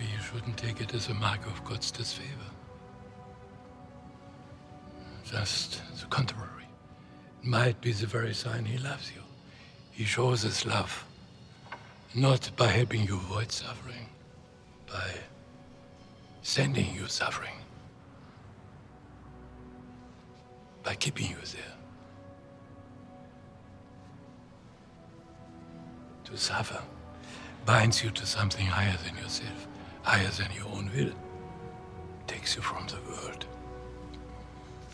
maybe you shouldn't take it as a mark of God's disfavor. Just the contrary. It might be the very sign he loves you. He shows his love not by helping you avoid suffering, by sending you suffering, by keeping you there. To suffer binds you to something higher than yourself, higher than your own will, takes you from the world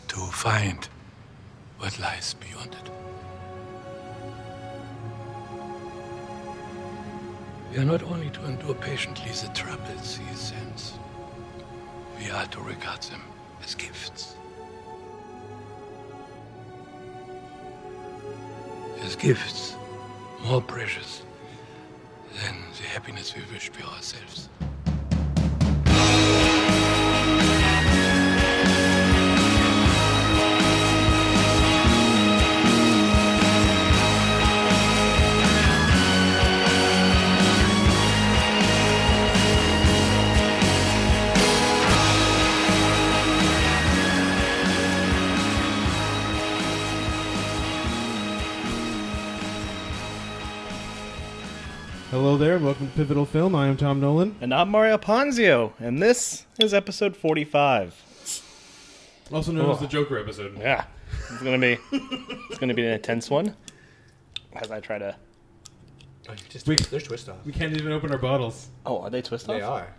to find what lies beyond it. We are not only to endure patiently the troubles he sends, we are to regard them as gifts. As gifts more precious than the happiness we wish for ourselves. There, and welcome to Pivotal Film. I am Tom Nolan. And I'm Mario Ponzio, and this is episode 45. Also known as Oh. the Joker episode. Yeah, it's gonna be it's gonna be an intense one as I try to. oh, Just We- twist, there's twist off. We can't even open our bottles. Oh, are they twist off? They are.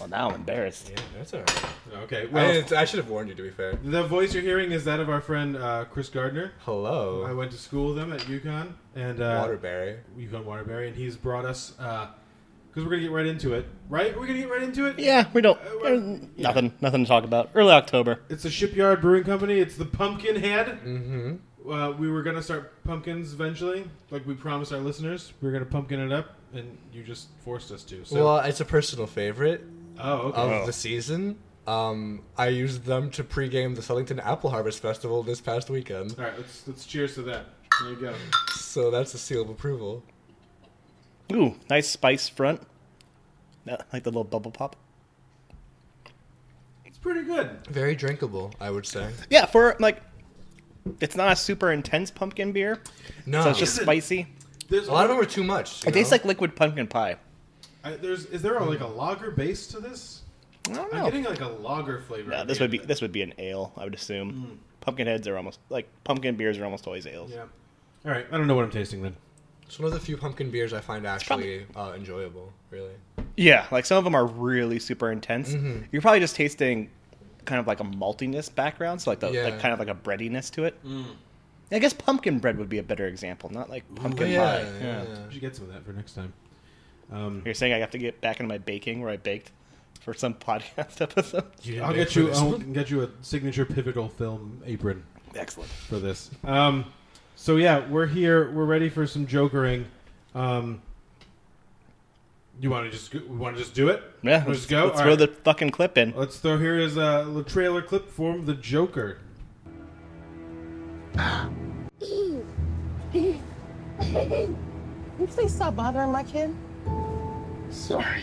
Well, now I'm embarrassed. Yeah, that's alright. Okay, I, well, it's- I should have warned you. To be fair. the voice you're hearing is that of our friend uh, Chris Gardner. Hello. I Hello, went to school with him at UConn, and uh, Waterbury. UConn Waterbury, and he's brought us because we're gonna get right into it. Right? We're gonna get right into it. Yeah, we don't. Uh, well, uh, yeah. Nothing. Nothing to talk about. Early October. It's the Shipyard Brewing Company. It's the Pumpkin Head. Mm-hmm. Uh, we were gonna start pumpkins eventually, like we promised our listeners. We were gonna pumpkin it up, and you just forced us to. So, Well, it's a personal favorite oh, okay. of Oh. the season. Um, I used them to pregame the Southington Apple Harvest Festival this past weekend. All right, let's let's cheers to that. There you go. So that's a seal of approval. Ooh, nice spice front. Yeah, like the little bubble pop. It's pretty good. Very drinkable, I would say. Yeah, for like, it's not a super intense pumpkin beer, No, so it's just Is it- spicy. There's a lot of them are too much. you It tastes like liquid pumpkin pie. I, there's is there a, like a lager base to this? I don't I'm know. getting like a lager flavor. Yeah, this would be this would be an ale, I would assume. Pumpkin heads are almost like pumpkin beers are almost always ales. Yeah. All right. I don't know what I'm tasting then. It's one of the few pumpkin beers I find actually uh, enjoyable. Really. Yeah, like some of them are really super intense. Mhm. You're probably just tasting kind of like a maltiness background, so like the Yeah. like kind of like a breadiness to it. I guess pumpkin bread would be a better example, not like pumpkin yeah, pie. yeah, Yeah. We should get some of that for next time. Um, You're saying I have to get back into my baking where I baked for some podcast episode. You I'll get you. I'll get you a signature pivotal film apron Excellent. for this. Um, so yeah, we're here. We're ready for some jokering. Um, you want to just go- we want to just do it? Yeah, Wanna let's, just go. let's All throw right. the fucking clip in. Let's throw here is a little trailer clip from the Joker. Can you please stop bothering my kid? Sorry.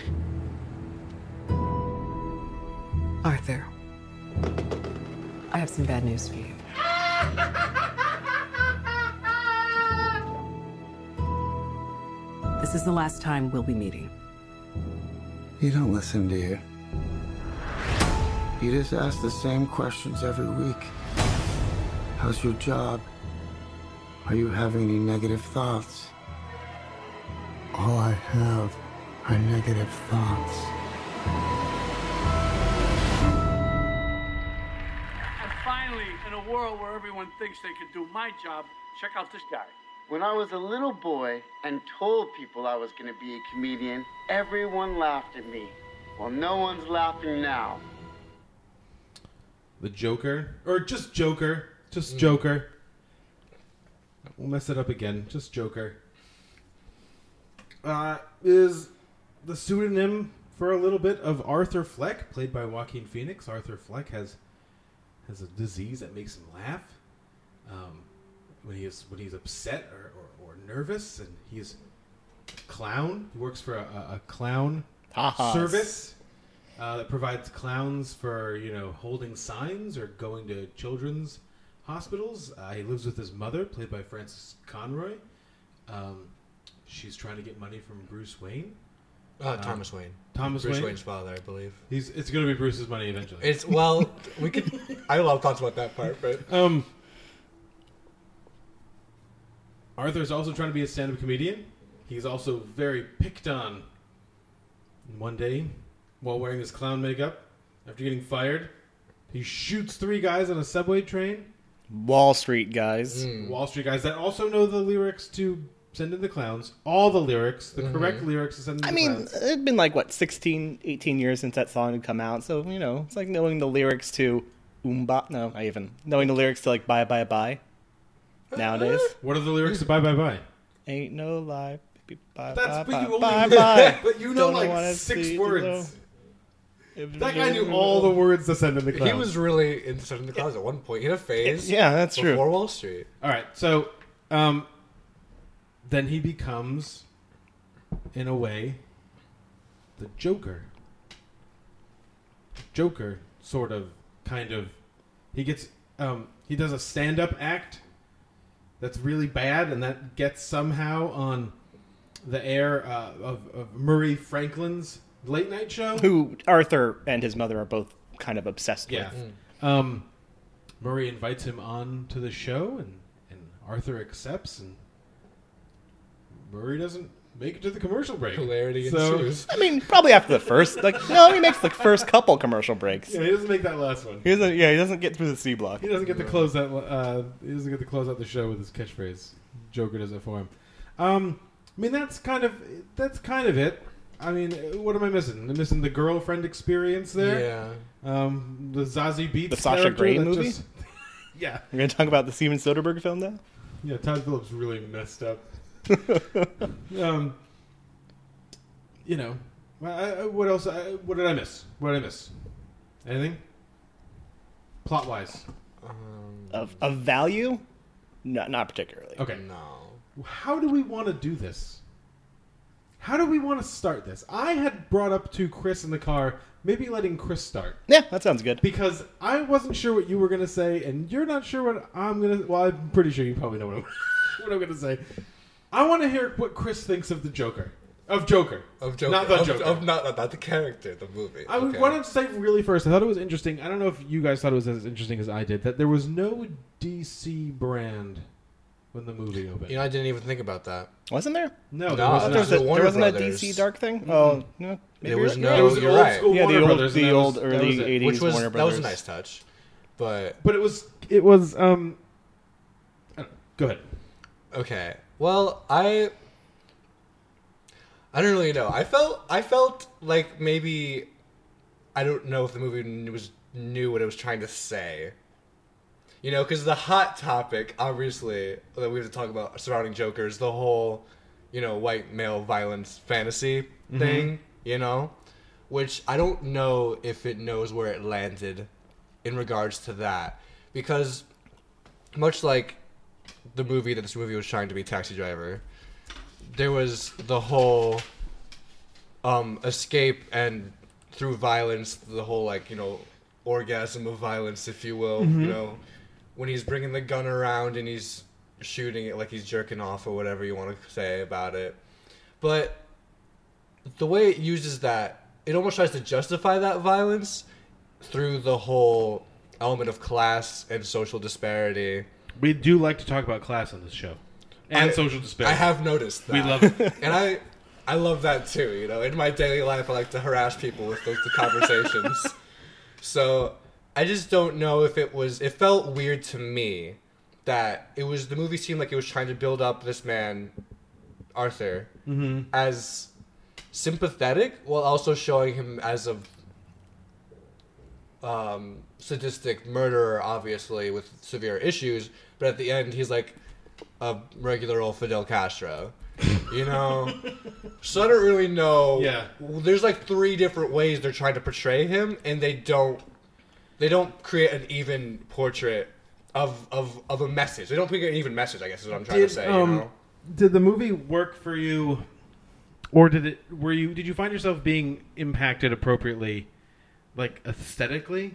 Arthur, I have some bad news for you. This is the last time we'll be meeting. You don't listen, do you? You just ask the same questions every week. How's your job? Are you having any negative thoughts? All I have are negative thoughts. And finally, in a world where everyone thinks they can do my job, check out this guy. When I was a little boy and told people I was going to be a comedian, everyone laughed at me. Well, no one's laughing now. The Joker, or just Joker, just Joker. We'll mess it up again. Just Joker. Uh, is the pseudonym for a little bit of Arthur Fleck, played by Joaquin Phoenix. Arthur Fleck has has a disease that makes him laugh um, when he is when he's upset or, or, or nervous, and he's a clown. He works for a, a, clown Ha-has. service uh, that provides clowns for you know holding signs or going to children's hospitals. Uh, he lives with his mother, played by Frances Conroy. Um, she's trying to get money from Bruce Wayne. Uh, Thomas Wayne. Thomas Bruce Wayne? Wayne's father, I believe. He's it's going to be Bruce's money eventually. It's well, we could. I love thoughts about that part, but Um, Arthur's also trying to be a stand-up comedian. He's also very picked on. One day, while wearing his clown makeup, after getting fired, he shoots three guys on a subway train. Wall Street guys. Wall Street guys that also know the lyrics to "Send in the Clowns." All the lyrics, the correct lyrics to "Send in I mean, Clowns." it'd been like what 16, 18 years since that song had come out, so you know, it's like knowing the lyrics to Oomba. No, I even knowing the lyrics to like Bye Bye Bye. Nowadays, What are the lyrics to "Bye Bye Bye"? ain't no lie. Bye That's bye but bye you only bye bye. but you know Don't like six words. That guy knew all the words to "Send in the Clowns." he was really into Send in the Clouds at one point. He had a phase. Yeah, that's true. Before Wall Street. All right, so um, then he becomes, in a way, the Joker. Joker, sort of, kind of. He gets, um, he does a stand-up act that's really bad, and that gets somehow on the air uh, of, of Murray Franklin's late night show. Who Arthur and his mother are both kind of obsessed Yeah. with. Um, Murray invites him on to the show, and, and Arthur accepts, and Murray doesn't make it to the commercial break. Hilarity So- ensues. I mean, probably after the first. Like, no, he makes the first couple commercial breaks. Yeah, he doesn't make that last one. He doesn't. Yeah, he doesn't get through the C block. He doesn't get to close that. Uh, he doesn't get to close out the show with his catchphrase. Joker does it for him. Um, I mean, that's kind of that's kind of it. I mean, what am I missing? I'm missing the girlfriend experience there. Yeah. Um, the Zazie Beetz The Sasha character Grey that movie? just- yeah. We're gonna talk about the Steven Soderbergh film now. Yeah, Todd Phillips really messed up. um, you know, I, I, what else? I, what did I miss? What did I miss? Anything? Plot wise. Of of value, no, not particularly. Okay. No. How do we want to do this? How do we want to start this? I had brought up to Chris in the car, maybe letting Chris start. Yeah, that sounds good. Because I wasn't sure what you were going to say, and you're not sure what I'm going to. Well, I'm pretty sure you probably know what I'm, what I'm going to say. I want to hear what Chris thinks of the Joker. Of Joker. Of Joker. Not the of, Joker. Of not, not the character, the movie. I would Okay. want to say really first. I thought it was interesting. I don't know if you guys thought it was as interesting as I did that there was no DC brand when the movie opened. You know, I didn't even think about that. Wasn't there? no, No, there wasn't, there, was a, the there wasn't a DC Dark thing. Oh no, maybe There was you're- no- There was an you're old right. school Yeah, the old- Brothers. the old was- early that was 80s. Which was Warner that was a nice touch, but But it was it was um. Go ahead. Okay. Well, I I don't really know. I felt I felt like maybe I don't know if the movie was knew what it was trying to say. You know, because the hot topic, obviously, that we have to talk about surrounding Joker is the whole, you know, white male violence fantasy mm-hmm. thing. You know, which I don't know if it knows where it landed in regards to that, because much like the movie that this movie was trying to be Taxi Driver, there was the whole um, escape and through violence, the whole like you know orgasm of violence, if you will. You know, when he's bringing the gun around and he's shooting it like he's jerking off or whatever you want to say about it, but the way it uses that, it almost tries to justify that violence through the whole element of class and social disparity. We do like to talk about class on this show and I- social disparity. I have noticed that. We love it. and I I love that too. You know, in my daily life, I like to harass people with those conversations. so I just don't know if it was. It felt weird to me that it was the movie seemed like it was trying to build up this man, Arthur, as sympathetic while also showing him as a um, sadistic murderer, obviously with severe issues. But at the end, he's like a regular old Fidel Castro. You know, so I don't really know. Yeah. there's like three different ways they're trying to portray him, and they don't. They don't create an even portrait of of of a message. They don't create an even message. I guess is what I'm trying Did, to say. um, you know, did the movie work for you or did it? Were you? Did you find yourself being impacted appropriately, like aesthetically?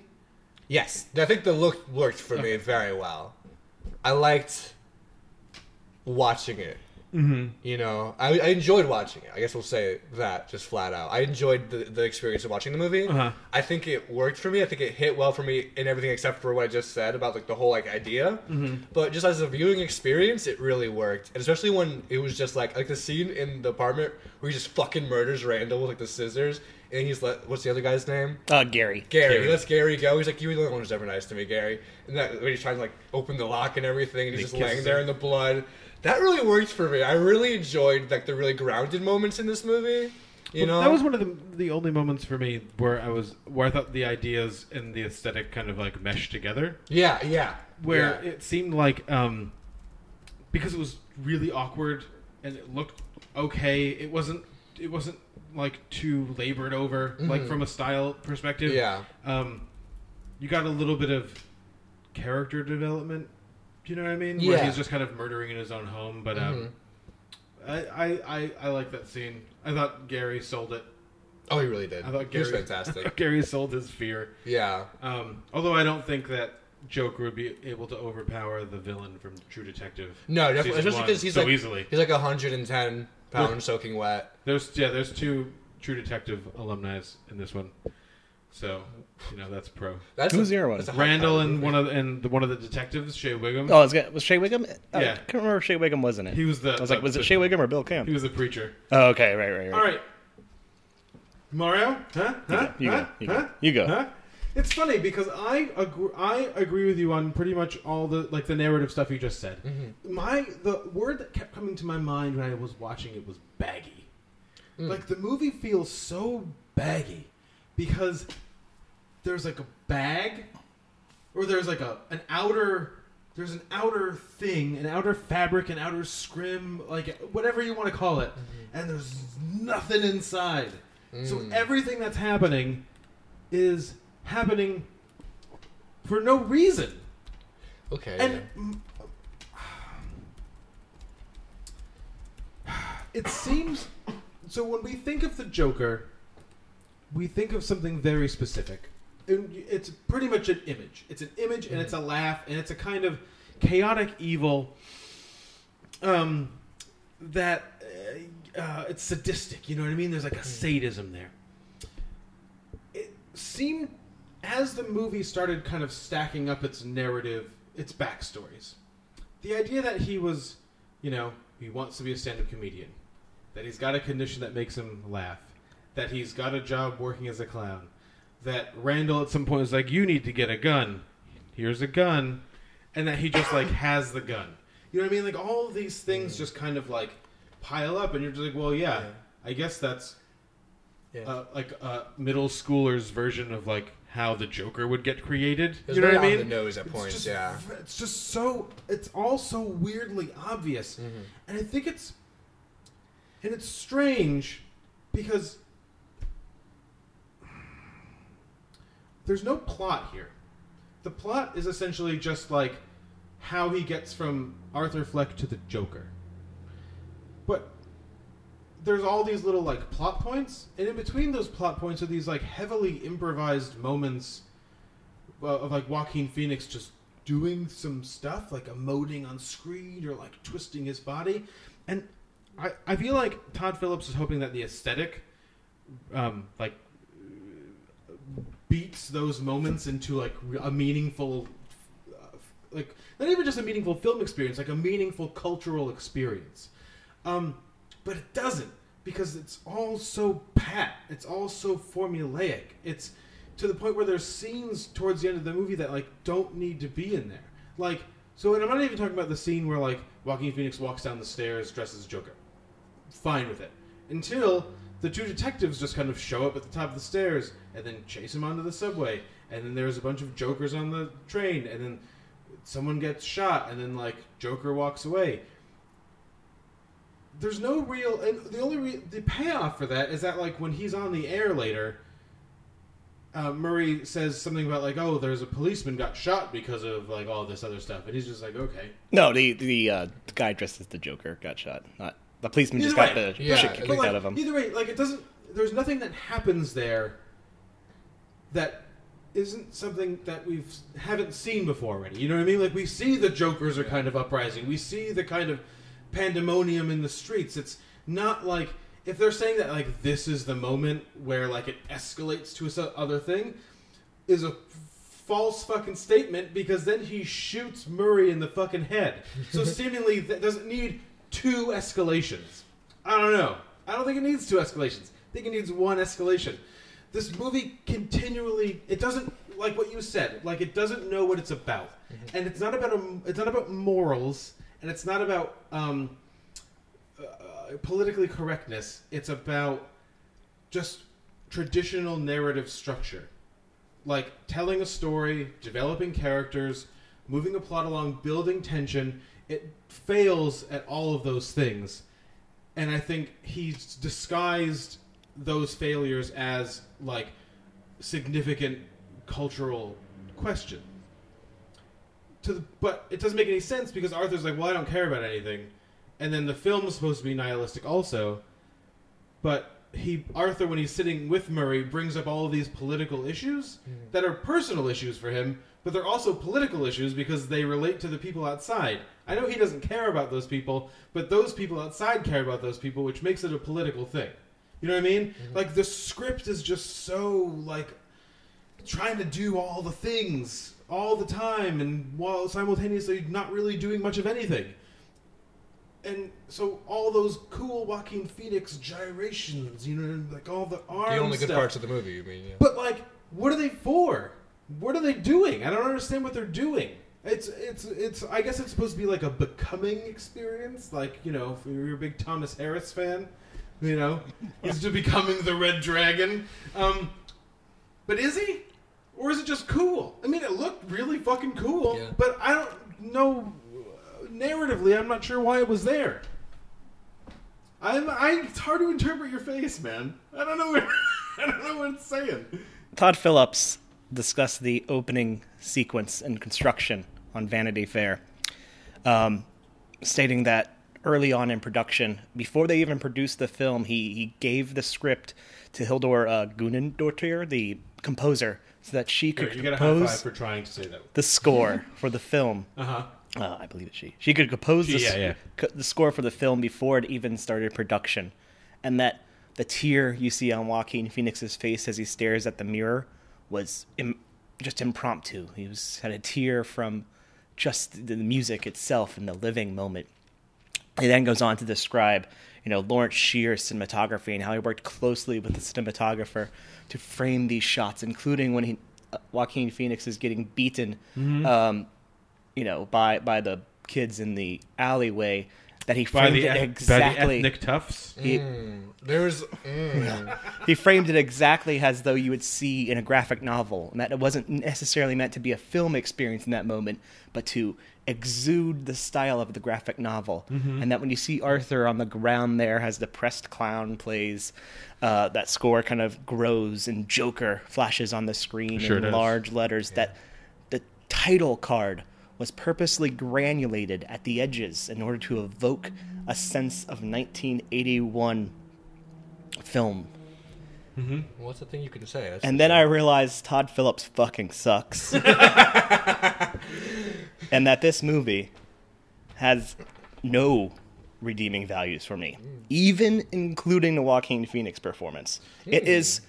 Yes, I think the look worked for me very well. I liked watching it. Mm-hmm. You know, I, I enjoyed watching it. I guess we'll say that just flat out. I enjoyed the, the experience of watching the movie. Uh-huh. I think it worked for me. I think it hit well for me in everything except for what I just said about like the whole like idea. Mhm. But just as a viewing experience, it really worked, and especially when it was just like like the scene in the apartment where he just fucking murders Randall with like the scissors, and he's let what's the other guy's name? Uh, Gary. Gary. Gary. He lets Gary go. He's like, you were the only one who's ever nice to me, Gary. And that when he's trying to like open the lock and everything, and he's He just laying kisses there her. in the blood. That really worked for me. I really enjoyed like the really grounded moments in this movie. You Well, know, that was one of the the only moments for me where I was where I thought the ideas and the aesthetic kind of like meshed together. Yeah, yeah. Where Yeah. it seemed like um because it was really awkward and it looked okay. It wasn't it wasn't like too labored over like Mhm. from a style perspective. Yeah. Um you got a little bit of character development. Do you know what I mean? Yeah. Where he's just kind of murdering in his own home, but um Mhm. I, I, I, I like that scene. I thought Gary sold it. Oh, he really did. I thought Gary was fantastic. Gary sold his fear. Yeah. Um, although I don't think that Joker would be able to overpower the villain from True Detective. No, definitely, especially because he's so like easily. he's like 110 pounds soaking wet. There's yeah, there's two True Detective alumni in this one, so you know that's pro. That's Who's a- the other one? that's a high Randall power and movie. one of and the, one of the detectives, Shea Whigham. Oh, I was, was Shea Whigham? Oh, Yeah. I can't remember if Shea Whigham was in it. He was the- I was like, the- was it Shea Whigham or Bill Camp? He was the preacher. Oh, okay, right, right, right. All right, Mario, huh? Huh? You go, huh? you go, huh? you go. Huh? It's funny because I agree, I agree with you on pretty much all the like the narrative stuff you just said. Mm-hmm. My the word that kept coming to my mind when I was watching it was baggy. Mm. Like the movie feels so baggy because there's like a bag or there's like a an outer there's an outer thing, an outer fabric, an outer scrim, like whatever you want to call it, and there's nothing inside. So Mm. everything that's happening is happening for no reason. Okay. And mm, it seems so when we think of the Joker, we think of something very specific. And It's pretty much an image. It's an image, and it's a laugh, and it's a kind of chaotic evil. Um, that uh, uh, it's sadistic. You know what I mean? There's like a sadism there. It seemed as the movie started kind of stacking up its narrative, its backstories. The idea that he was, you know, he wants to be a stand-up comedian, that he's got a condition that makes him laugh, that he's got a job working as a clown, that Randall at some point is like, "You need to get a gun. Here's a gun," and that he just like has the gun. You know what I mean? Like all these things just kind of like pile up, and you're just like, "Well, yeah, I guess that's Yeah. uh, like a middle schooler's version of like how the Joker would get created." You know very what I mean? on the nose at It's points, just- yeah. It's just so. It's all so weirdly obvious, Mm-hmm. and I think it's and it's strange because there's no plot here. The plot is essentially just like how he gets from Arthur Fleck to the Joker. There's all these little like plot points, and in between those plot points are these like heavily improvised moments uh, of like Joaquin Phoenix just doing some stuff, like emoting on screen or like twisting his body, and I I feel like Todd Phillips is hoping that the aesthetic, um, like beats those moments into like a meaningful like not even just a meaningful film experience like a meaningful cultural experience. Um but it doesn't because it's all so pat it's all so formulaic. It's to the point where there's scenes towards the end of the movie that like don't need to be in there. Like so and i'm not even talking about the scene where like Joaquin Phoenix walks down the stairs dressed as Joker. Fine with it. Until the two detectives just kind of show up at the top of the stairs and then chase him onto the subway and then there's a bunch of jokers on the train and then someone gets shot and then like joker walks away there's no real and the only re- the payoff for that is that like when he's on the air later uh, Murray says something about like, oh, there's a policeman got shot because of like all this other stuff, and he's just like, okay, No, the the, uh, the guy dressed as the Joker got shot. Not the policeman just Either got the Yeah, shit kicked like, out of him. Either way, like it doesn't. There's nothing that happens there that isn't something that we've haven't seen before already. You know what I mean? Like we see the Jokers are kind of uprising. We see the kind of pandemonium in the streets. It's not like if they're saying that like this is the moment where like it escalates to some other thing is a false fucking statement because then he shoots Murray in the fucking head. So seemingly that doesn't need two escalations. I don't know. I don't think it needs two escalations. I think it needs one escalation. This movie continually it doesn't like what you said. Like it doesn't know what it's about, mm-hmm. and it's not about a, it's not about morals, and it's not about um, uh, politically correctness. It's about just traditional narrative structure, like telling a story, developing characters, moving a plot along, building tension. It fails at all of those things, and I think he's disguised those failures as like significant cultural question. To the, but it doesn't make any sense because Arthur's like, well, I don't care about anything, and then the film is supposed to be nihilistic also, but he Arthur when he's sitting with Murray brings up all of these political issues hmm. that are personal issues for him, but they're also political issues because they relate to the people outside. I know he doesn't care about those people, but those people outside care about those people, which makes it a political thing. You know what I mean? Hmm. Like the script is just so like trying to do all the things all the time and while simultaneously not really doing much of anything. And so all those cool Joaquin Phoenix gyrations, you know, like all the arm The only good stuff. parts of the movie, you mean? Yeah. But like, what are they for? What are they doing? I don't understand what they're doing. It's it's it's. I guess it's supposed to be like a becoming experience. Like you know, if you're a big Thomas Harris fan, you know, he's to becoming the Red Dragon. Um, but is he, or is it just cool? I mean, it looked really fucking cool, Yeah. but I don't know. Narratively, I'm not sure why it was there. I'm. I. It's hard to interpret your face, man. I don't know. What, I don't know what it's saying. Todd Phillips discussed the opening sequence and construction on Vanity Fair, um, stating that early on in production, before they even produced the film, he, he gave the script to Hildur uh, Guðnadóttir, the composer, so that she could Here, you get a high five compose for trying to say that. the score for the film. Uh huh. Uh, I believe it's she. She could compose the, She- yeah, s- yeah. the score for the film before it even started production, and that the tear you see on Joaquin Phoenix's face as he stares at the mirror was Im- just impromptu. He was had a tear from just the music itself and the living moment. He then goes on to describe, you know, Lawrence Sher's cinematography and how he worked closely with the cinematographer to frame these shots, including when he, uh, Joaquin Phoenix is getting beaten, Mm-hmm. um, you know, by by the kids in the alleyway. That he By framed the, it eth- by the exactly. ethnic toughs. he, There's. Mm. he framed it exactly as though you would see in a graphic novel, and that it wasn't necessarily meant to be a film experience in that moment, but to exude the style of the graphic novel. And that when you see Arthur on the ground there, as the pressed clown plays, uh, that score kind of grows, and Joker flashes on the screen Sure in does. large letters. That the title card was purposely granulated at the edges in order to evoke a sense of 1981 film. Mm-hmm. What's the thing you can say? That's- And then I realized Todd Phillips fucking sucks. and that this movie has no redeeming values for me, mm. even including the Joaquin Phoenix performance. It hmm. is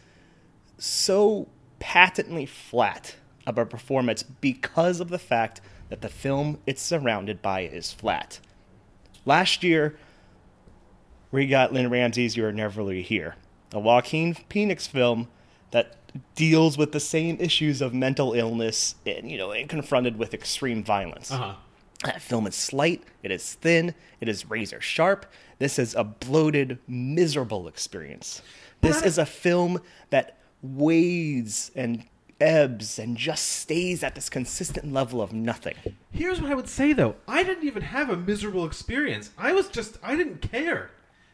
so patently flat of a performance because of the fact that the film it's surrounded by is flat. Last year, we got Lynne Ramsay's You're Never Really Here, a Joaquin Phoenix film that deals with the same issues of mental illness and, you know, and confronted with extreme violence. Uh huh. That film is slight, it is thin, it is razor sharp. This is a bloated, miserable experience. This is a film that weighs and ebbs and just stays at this consistent level of nothing. Here's what I would say though. I didn't even have a miserable experience. I was just I didn't care.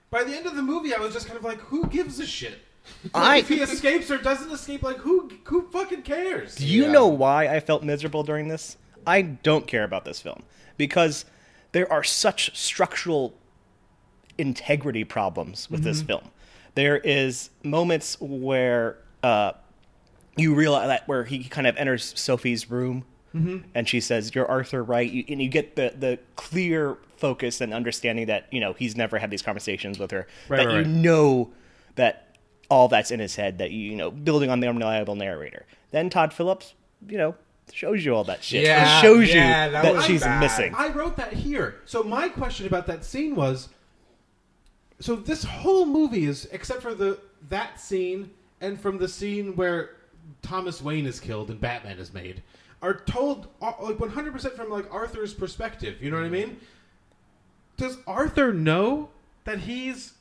By the end of the movie, I was just kind of like, who gives a shit? I- if he escapes or doesn't escape, like who who fucking cares? Do you know why I felt miserable during this? I don't care about this film because there are such structural integrity problems with this Mhm. film. There is moments where uh, you realize that where he kind of enters Sophie's room Mhm. and she says, "You're Arthur, right?" You, and you get the the clear focus and understanding that you know he's never had these conversations with her. Right, that right, you right. know that all that's in his head. That you you know building on the unreliable narrator. Then Todd Phillips, you know, shows you all that shit. Yeah, shows yeah, you that that, she's bad. missing. I wrote that here. So my question about that scene was so this whole movie is except for the that scene and from the scene where Thomas Wayne is killed and Batman is made are told like 100% from like Arthur's perspective. You know what I mean? Does Arthur know that he's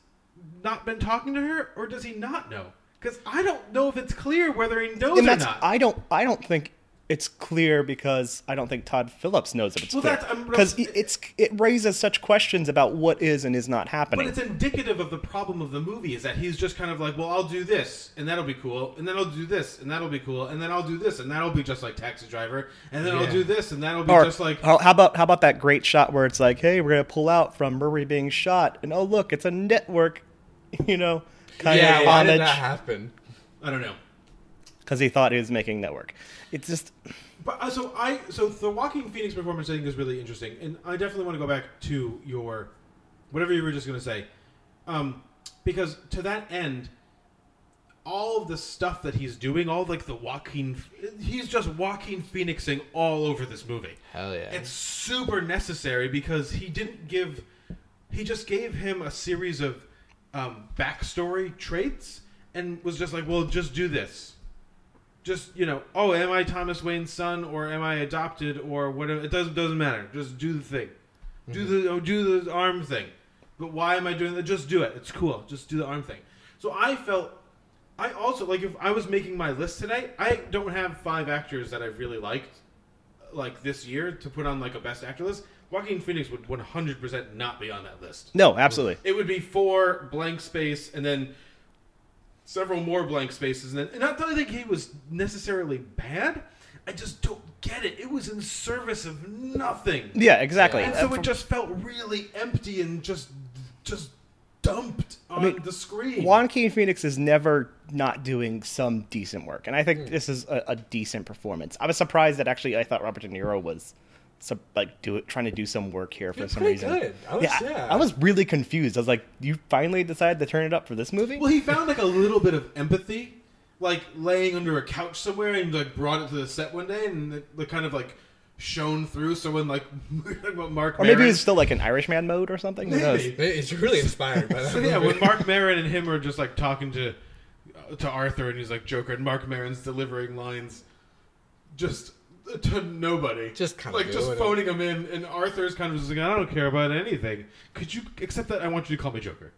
not been talking to her or does he not know? Cuz I don't know if it's clear whether he knows and or not. I don't I don't think it's clear because I don't think Todd Phillips knows if it's Well, clear that's- I'm- because it's it raises such questions about what is and is not happening. But it's indicative of the problem of the movie is that he's just kind of like, well, I'll do this and that'll be cool, and then I'll do this and that'll be cool, and then I'll do this and that'll be just like Taxi Driver, and then I'll do this and that'll be or just like how how about how about that great shot where it's like, hey, we're gonna pull out from Murray being shot, and oh look, it's a network, you know, kind yeah, of why did homage that happen? I don't know. Because he thought he was making network. It's just But uh, so I so the Joaquin Phoenix performance I think is really interesting, and I definitely want to go back to your whatever you were just going to say, um, because to that end, all of the stuff that he's doing, all like the walking, he's just walking Phoenixing all over this movie. Hell yeah. It's super necessary because he didn't give, he just gave him a series of um, backstory traits and was just like, well, just do this just you know, oh, am I Thomas Wayne's son or am I adopted or whatever? It doesn't doesn't matter. Just do the thing, do mm-hmm. the oh, do the arm thing. But why am I doing that? Just do it. It's cool. Just do the arm thing. So I felt, I also like if I was making my list today, I don't have five actors that I've really liked, like this year to put on like a best actor list. Joaquin Phoenix would one hundred percent not be on that list. No, absolutely. It would be four blank space and then several more blank spaces. And, not that I think he was necessarily bad. I just don't get it. It was in service of nothing. Yeah, exactly. And Uh, so from- it just felt really empty and just just dumped on I mean, the screen. Joaquin Phoenix is never not doing some decent work, and I think this is a, a decent performance. I was surprised that actually I thought Robert De Niro was some, like do it, trying to do some work here for You're some pretty reason. good. I was- yeah, I- yeah. I, was really confused. I was like, you finally decided to turn it up for this movie? Well, he found like a little bit of empathy, like laying under a couch somewhere, and like brought it to the set one day, and it, it kind of like shone through. So when like Mark, or maybe Maron- it was still like an Irishman mode or something. Who knows? Maybe. It's really inspired by that. So yeah, when Mark Maron and him are just like talking to uh, to Arthur, and he's like Joker, and Mark Maron's delivering lines just to nobody, Just kinda like just doing it. phoning him in, and Arthur's kind of just like, I don't care about anything. Could you accept that? I want you to call me Joker.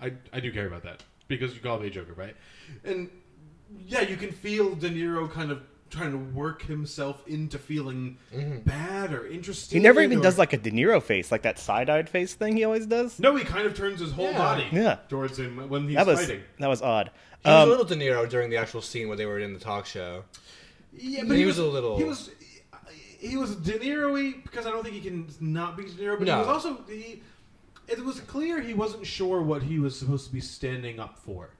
I I do care about that because you call me Joker, right? And yeah, you can feel De Niro kind of trying to work himself into feeling bad or interesting. He never even or- does like a De Niro face, like that side-eyed face thing he always does. No, he kind of turns his whole Yeah. body Yeah. towards him when he's that was fighting. that was odd. He was Um, a little De Niro during the actual scene where they were in the talk show. Yeah, He but he, was was, a little- He was. Uh, he was De Niro-y because I don't think he can not be De Niro. But No. he was also. He, it was clear he wasn't sure what he was supposed to be standing up for,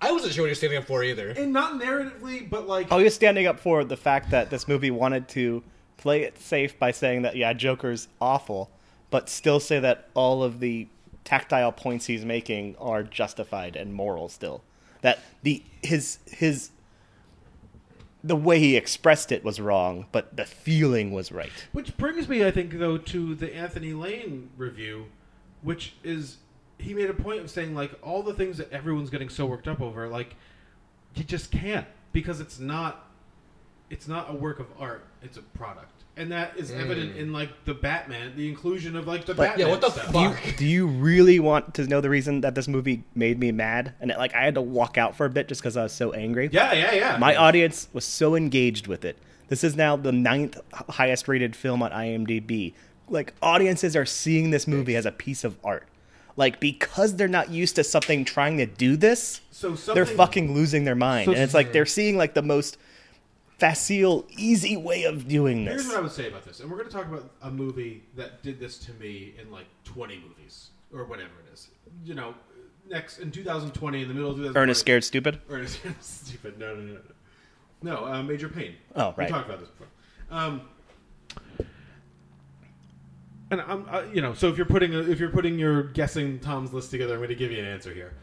I wasn't sure what he was standing up for either. and not narratively, but like. Oh, he was standing up for the fact that this movie wanted to play it safe by saying that yeah, Joker's awful, but still say that all of the tactile points he's making are justified and moral still. That the his his the way he expressed it was wrong, but the feeling was right. Which brings me, I think, though, to the Anthony Lane review, which is he made a point of saying like all the things that everyone's getting so worked up over, like you just can't because it's not it's not a work of art; it's a product, and that is evident mm. in like the Batman, the inclusion of like the But- Batman. Yeah, what the stuff. Do you, Fuck. do you really want to know the reason that this movie made me mad? And it, like I had to walk out for a bit just because I was so angry. Yeah, yeah, yeah. My audience was so engaged with it. This is now the ninth highest rated film on IMDb. Like audiences are seeing this movie as a piece of art. Like because they're not used to something trying to do this, So they're fucking losing their mind. So- and it's like they're seeing like the most facile, easy way of doing this. Here's what I would say about this, and we're going to talk about a movie that did this to me in like 20 movies. or whatever it is. You know, next in 2020, in the middle of 2020, Ernest Scared Stupid. Ernest Scared Stupid. No, no, no, no. No, uh, Major Payne. Oh, right. We talked about this before. Um, and I'm, uh, you know, so if you're putting a, if you're putting your guessing Tom's list together, I'm going to give you an answer here.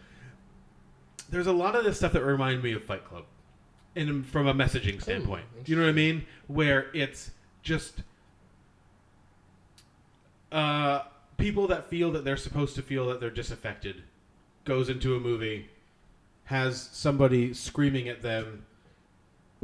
There's a lot of this stuff that remind me of Fight Club, in from a messaging standpoint. Do you know what I mean? Where it's just uh, people that feel that they're supposed to feel that they're disaffected goes into a movie, has somebody screaming at them,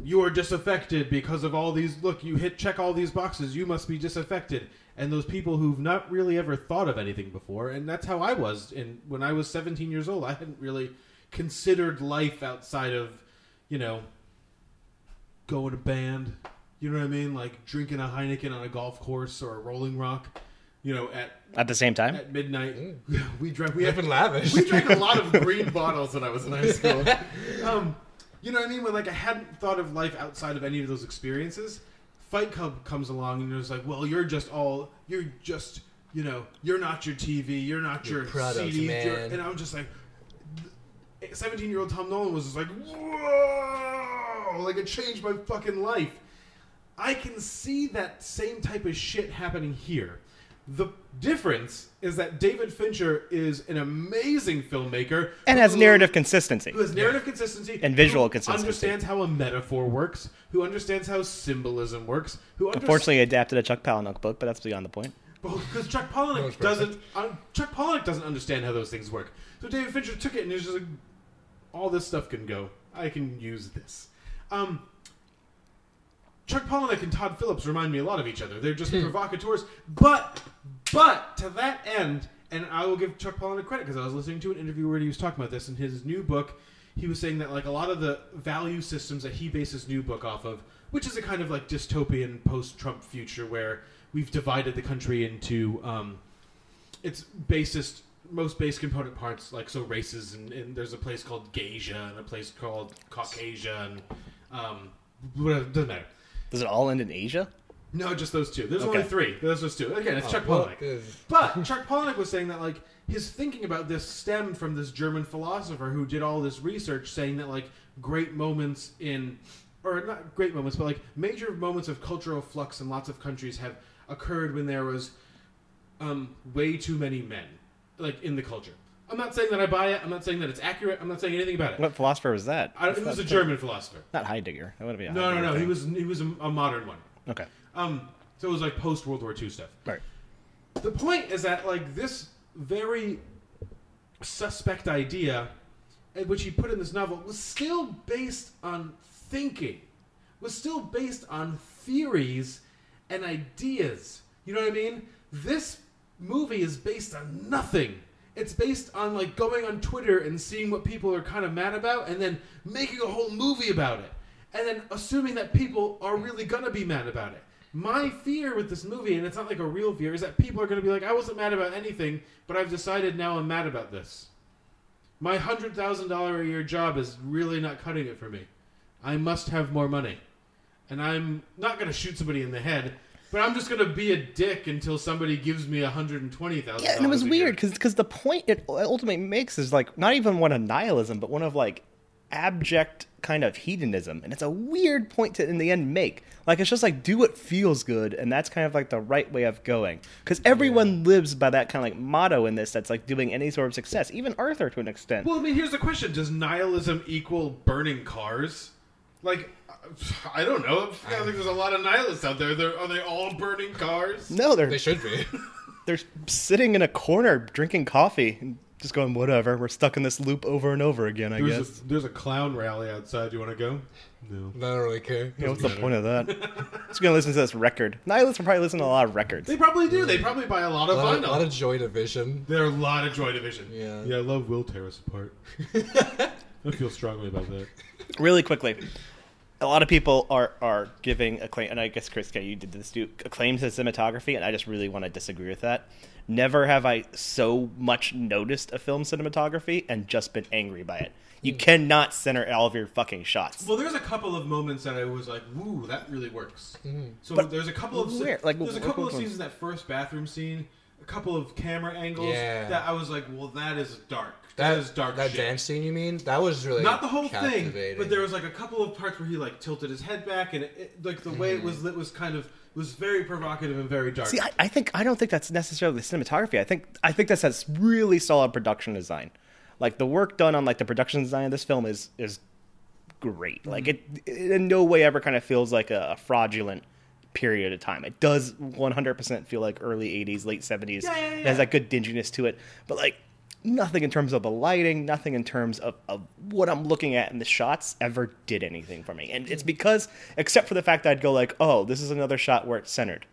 "You are disaffected because of all these. Look, you hit check all these boxes. You must be disaffected." And those people who've not really ever thought of anything before, and that's how I was. In when I was 17 years old, I hadn't really considered life outside of, you know, going to band. You know what I mean? Like drinking a Heineken on a golf course or a Rolling Rock. You know, at At the same time? at midnight, we drank. We I've been lavish. We drank a lot of green bottles when I was in high school. Um, you know what I mean? When like I hadn't thought of life outside of any of those experiences. Fight Club comes along and it's like, well, you're just all, you're just, you know, you're not your TV, you're not Your your products, CD, you're- and I'm just like, seventeen year old Tom Nolan was just like, whoa, like it changed my fucking life. I can see that same type of shit happening here. The difference is that David Fincher is an amazing filmmaker And has who- narrative consistency. who has narrative consistency And visual consistency. who consistency. understands how a metaphor works, who understands how symbolism works, who understands Unfortunately, adapted a Chuck Palahniuk book, but that's beyond the point. because Chuck Palahniuk doesn't uh, Chuck Palahniuk doesn't understand how those things work. So David Fincher took it and he was just like, all this stuff can go. I can use this. Um, Chuck Palahniuk and Todd Phillips remind me a lot of each other. They're just provocateurs, but but to that end, and I will give Chuck Palahniuk credit because I was listening to an interview where he was talking about this in his new book. He was saying that like a lot of the value systems that he bases his new book off of, which is a kind of like dystopian post-Trump future where we've divided the country into um, its basest most base component parts like so races and, and there's a place called Gaysia and a place called Caucasia and um, whatever, doesn't matter. Does it all end in Asia? No, just those two. There's Okay. only three. There's those two. Again, it's Oh, Chuck well, Palahniuk. good. But Chuck Palahniuk was saying that like his thinking about this stemmed from this German philosopher who did all this research, saying that like great moments in, or not great moments, but like major moments of cultural flux in lots of countries have occurred when there was um, way too many men, like in the culture. I'm not saying that I buy it. I'm not saying that it's accurate. I'm not saying anything about it. What philosopher was that? I, it was a German philosopher. Not Heidegger. That would be a No, no, Heidegger no. He thing. was he was a, a modern one. Okay. Um, so it was like post World War II stuff. Right. The point is that like this very suspect idea, uh, which he put in this novel, was still based on thinking, was still based on theories and ideas. You know what I mean? This movie is based on nothing. It's based on like going on Twitter and seeing what people are kind of mad about, and then making a whole movie about it, and then assuming that people are really gonna be mad about it. My fear with this movie, and it's not like a real fear, is that people are to be like, I wasn't mad about anything, but I've decided now I'm mad about this. My $100,000 a year job is really not cutting it for me. I must have more money. And I'm not to shoot somebody in the head, but I'm just going to be a dick until somebody gives me $120,000. Yeah, and it was weird year. because the point it ultimately makes is like not even one of nihilism, but one of like abject kind of hedonism, and it's a weird point to in the end make. Like it's just like do what feels good, and that's kind of like the right way of going. Because everyone lives by that kind of like motto in this. That's like doing any sort of success, even Arthur to an extent. Well, I mean, here's the question: Does nihilism equal burning cars? Like, I don't know. I think there's a lot of nihilists out there. They're, are they all burning cars? no, they're They should be. they're sitting in a corner drinking coffee and just going whatever. We're stuck in this loop over and over again. I There's guess. a, there's a clown rally outside. You want to go? No. I don't really care. Yeah, what's the point of that? Just gonna listen to this record. Nihilists will probably listen to a lot of records. They probably do. They probably buy a lot A of lot, of, vinyl. lot of Joy Division. there are a lot of Joy Division. Yeah. Yeah, I love Will Tear Us Apart. I feel strongly about that. really quickly a lot of people are are giving acclaim and i guess chris K, you did this too acclaim to cinematography and i just really want to disagree with that never have i so much noticed a film cinematography and just been angry by it you cannot center all of your fucking shots Well, there's a couple of moments that I was like, "Woo, that really works." So But there's a couple of where? Like, there's a couple of scenes in that first bathroom scene a couple of camera angles Yeah. that I was like, well, that is dark. That that is dark. That shit. dance scene, you mean? That was really Not the whole thing, but there was like a couple of parts where he like tilted his head back, and it, it, like the way it was hmm. lit was kind of was very provocative and very dark. See, I, I think I don't think that's necessarily the cinematography. I think I think this has really solid production design. Like the work done on like the production design of this film is is great. Like hmm. it, it in no way ever kind of feels like a, fraudulent period of time. It does 100% feel like early 80s, late 70s. Yeah, yeah, It yeah. has that good dinginess to it. But like nothing in terms of the lighting, nothing in terms of, of what I'm looking at in the shots ever did anything for me. And it's mm. because except for the fact that I'd go like, "Oh, this is another shot where it's centered."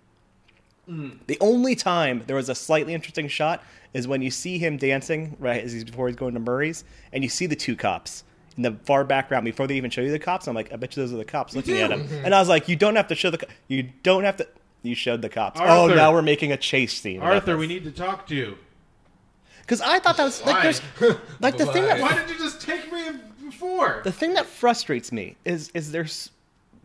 Mm. The only time there was a slightly interesting shot is when you see him dancing right as he's before he's going to Murray's, and you see the two cops in the far background before they even show you the cops. I'm like, I bet you those are the cops looking at him, mm-hmm. and I was like, you don't have to show the, co- you don't have to. You showed the cops. Oh, now we're making a chase scene. Arthur, we need to talk to you. Because I thought that was like there's like the thing that Why did you just take me before? the thing that frustrates me is is there's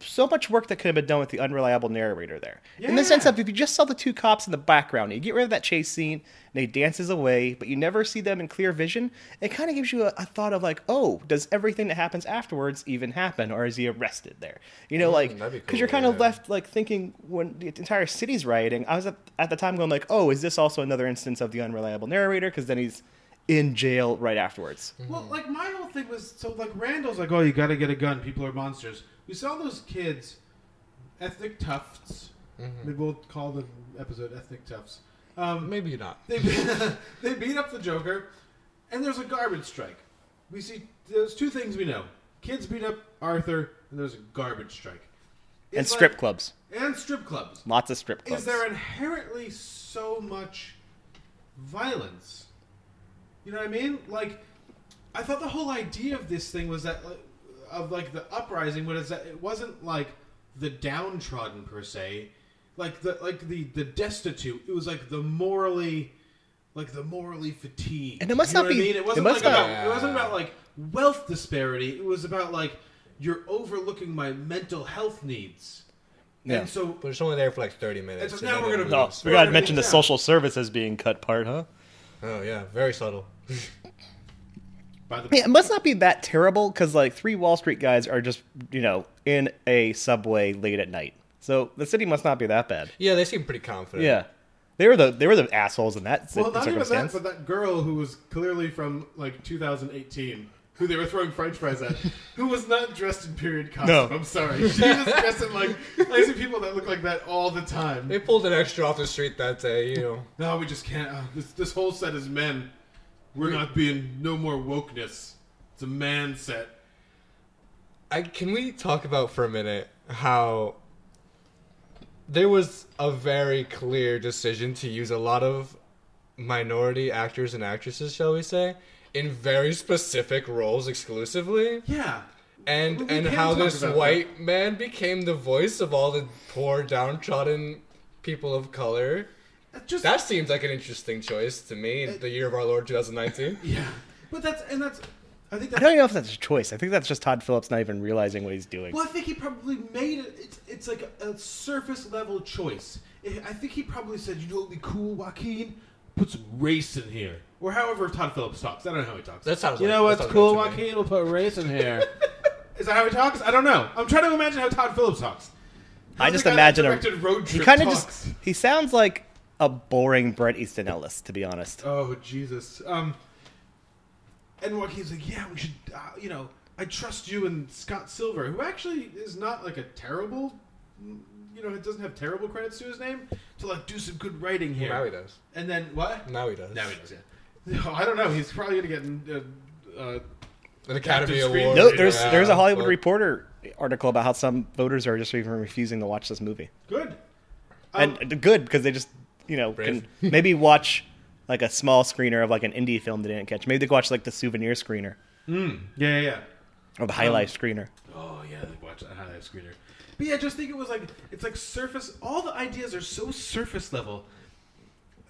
so much work that could have been done with the unreliable narrator there. In the sense of if you just saw the two cops in the background, you get rid of that chase scene, and he dances away, but you never see them in clear vision, it kind of gives you a, a thought of like, oh, does everything that happens afterwards even happen, or is he arrested there? You know, like that'd be because you're kind of yeah. left like thinking when the entire city's rioting. I was at, at the time going like, oh, is this also another instance of the unreliable narrator? Because then he's in jail right afterwards. Well, like my whole thing was so like Randall's like, oh, you got to get a gun. People are monsters. We saw those kids, ethnic toughs. Maybe we'll call the episode "Ethnic Toughs." Um, Maybe not. they they beat up the Joker, and there's a garbage strike. We see there's two things we know: kids beat up Arthur, and there's a garbage strike. And strip like- clubs, and strip clubs. lots of strip clubs. Is there inherently so much violence? You know what I mean? Like, I thought the whole idea of this thing was that, like, of like the uprising, was that it wasn't like the downtrodden per se, like the like the the destitute. It was like the morally, like the morally fatigued. And it must You know not what I be- mean? It it wasn't must like not- about. It wasn't about like wealth disparity. It was about like you're overlooking my mental health needs. Yeah. And so But it's only there for like 30 minutes. And so now then we're gonna- No, moves. we gotta mention the yeah. social services being cut part, huh? Oh, yeah. Very subtle. by the Yeah, it must not be that terrible because like three Wall Street guys are just you know in a subway late at night, so the city must not be that bad. Yeah, they seem pretty confident. Yeah, they were the they were the assholes in that Well, not even that, circumstance. but that girl who was clearly from like 2018, who they were throwing French fries at, who was not dressed in period costume. No. I'm sorry, she was dressed in like I see people that look like that all the time. They pulled an extra off the street that day, you know. No, we just can't. Uh, this this whole set is men. We're not being no more wokeness. It's a man set. I can we talk about for a minute how there was a very clear decision to use a lot of minority actors and actresses, shall we say, in very specific roles exclusively, Yeah. and We and how this white man became the voice of all the poor downtrodden people of color. That Just That seems like an interesting choice to me in the year of our Lord 2019. yeah. But that's and that's. I think I don't even know if that's a choice. I think that's just Todd Phillips not even realizing what he's doing. Well, I think he probably made it. It's, it's like a, a surface level choice. I I think he probably said, "You know, what would be cool, Joaquin? Put some race in here." Or however Todd Phillips talks. I don't know how he talks. That sounds You like- know that what's cool, good to me. Joaquin? We'll put race in here. Is that how he talks? I don't know. I'm trying to imagine how Todd Phillips talks. I just the guy that imagine a Road trip. he kind of just he sounds like a boring Bret Easton Ellis, to be honest. Oh Jesus! Um, and Joaquin's like, yeah, we should. Uh, you know, I trust you and Scott Silver, who actually is not like a terrible. You know, it doesn't have terrible credits to his name to like do some good writing here. Now he does. And then what? Now he does. Now he does. Yeah. No, I don't know. He's probably gonna get. Uh, uh, An Academy Adaptive Award. No, there's yeah, there's a Hollywood but- Reporter article about how some voters are just even refusing to watch this movie, good. Um, and good because they just you know Brave. can maybe watch like a small screener of like an indie film they didn't catch. Maybe they could watch like the souvenir screener hmm. yeah, yeah, yeah. or the highlight screener. Oh yeah, they watch that highlight screener. But yeah, just think it was like it's like surface. All the ideas are so surface level.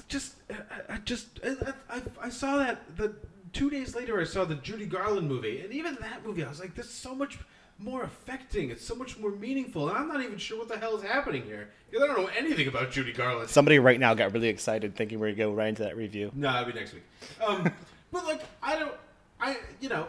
Just, I, I just, I, I, I saw that the two days later. I saw the Judy Garland movie, and even that movie, I was like, there's so much more affecting. It's so much more meaningful, and I'm not even sure what the hell is happening here because I don't know anything about Judy Garland. Somebody right now got really excited, thinking we're gonna go right into that review. No, that'll be next week. Um, but like, I don't, I, you know,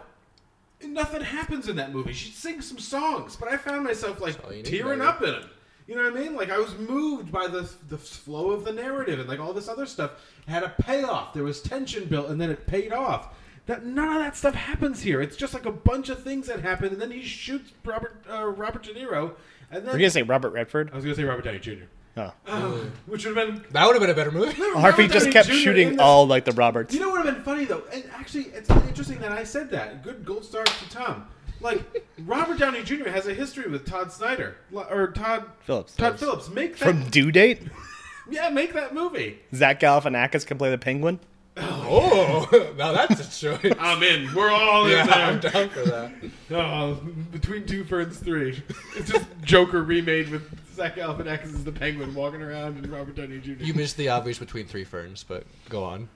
nothing happens in that movie. She sings some songs, but I found myself like all need, tearing up in them. You know what I mean? Like I was moved by the the flow of the narrative and like all this other stuff it had a payoff. There was tension built, and then it paid off. That none of that stuff happens here. It's just like a bunch of things that happen, and then he shoots Robert uh, Robert De Niro, and then We're gonna say Robert Redford. I was gonna say Robert Downey Jr. Oh. Um, which would have been That would have been a better movie. Harvey Robert just kept Jr. in shooting this- all like the Roberts. You know what would have been funny though, and actually, it's interesting that I said that. Good gold star to Tom. Like Robert Downey Jr. has a history with Todd Snyder L- or Todd Phillips. Todd Phillips. Make that, From Due Date, yeah, make that movie. Zach Galifianakis can play the Penguin. Oh, now that's a choice. I'm in. We're all yeah, in I'm down for that. Oh, between two ferns, three. It's just Joker remade with Zach Galifianakis as the Penguin walking around and Robert Downey Jr. You missed the obvious between three ferns, but go on.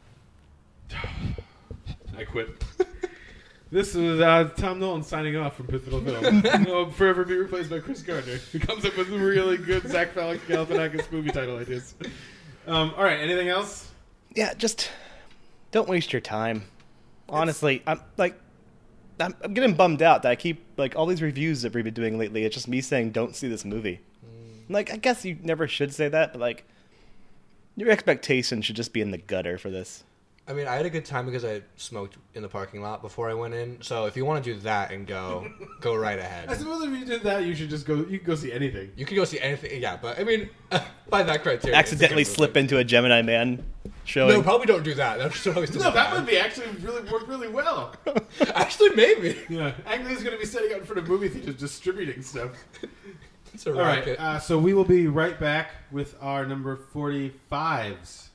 I quit. This is uh, Tom Nolan signing off from Pivotal Film. He'll forever be replaced by Chris Gardner, who comes up with really good Zach Galifianakis movie title ideas. Um, all right, anything else? Yeah, just don't waste your time. Honestly, I'm like, I'm, I'm getting bummed out that I keep like all these reviews that we've been doing lately. It's just me saying don't see this movie. Mm. Like, I guess you never should say that, but like, your expectations should just be in the gutter for this. I mean, I had a good time because I smoked in the parking lot before I went in. So if you want to do that and go, go right ahead. I ahead. suppose if you did that, you should just go. You can go see anything. You can go see anything. Yeah, but I mean, by that criteria, Accidentally good movie. slip into a Gemini Man showing. No, probably don't do that. That's always No, that movie actually really worked really well. Actually, maybe. Yeah, Ang Lee's going to be setting out in front of movie theaters distributing stuff. It's a All right, racket. uh, so we will be right back with our number forty-fives.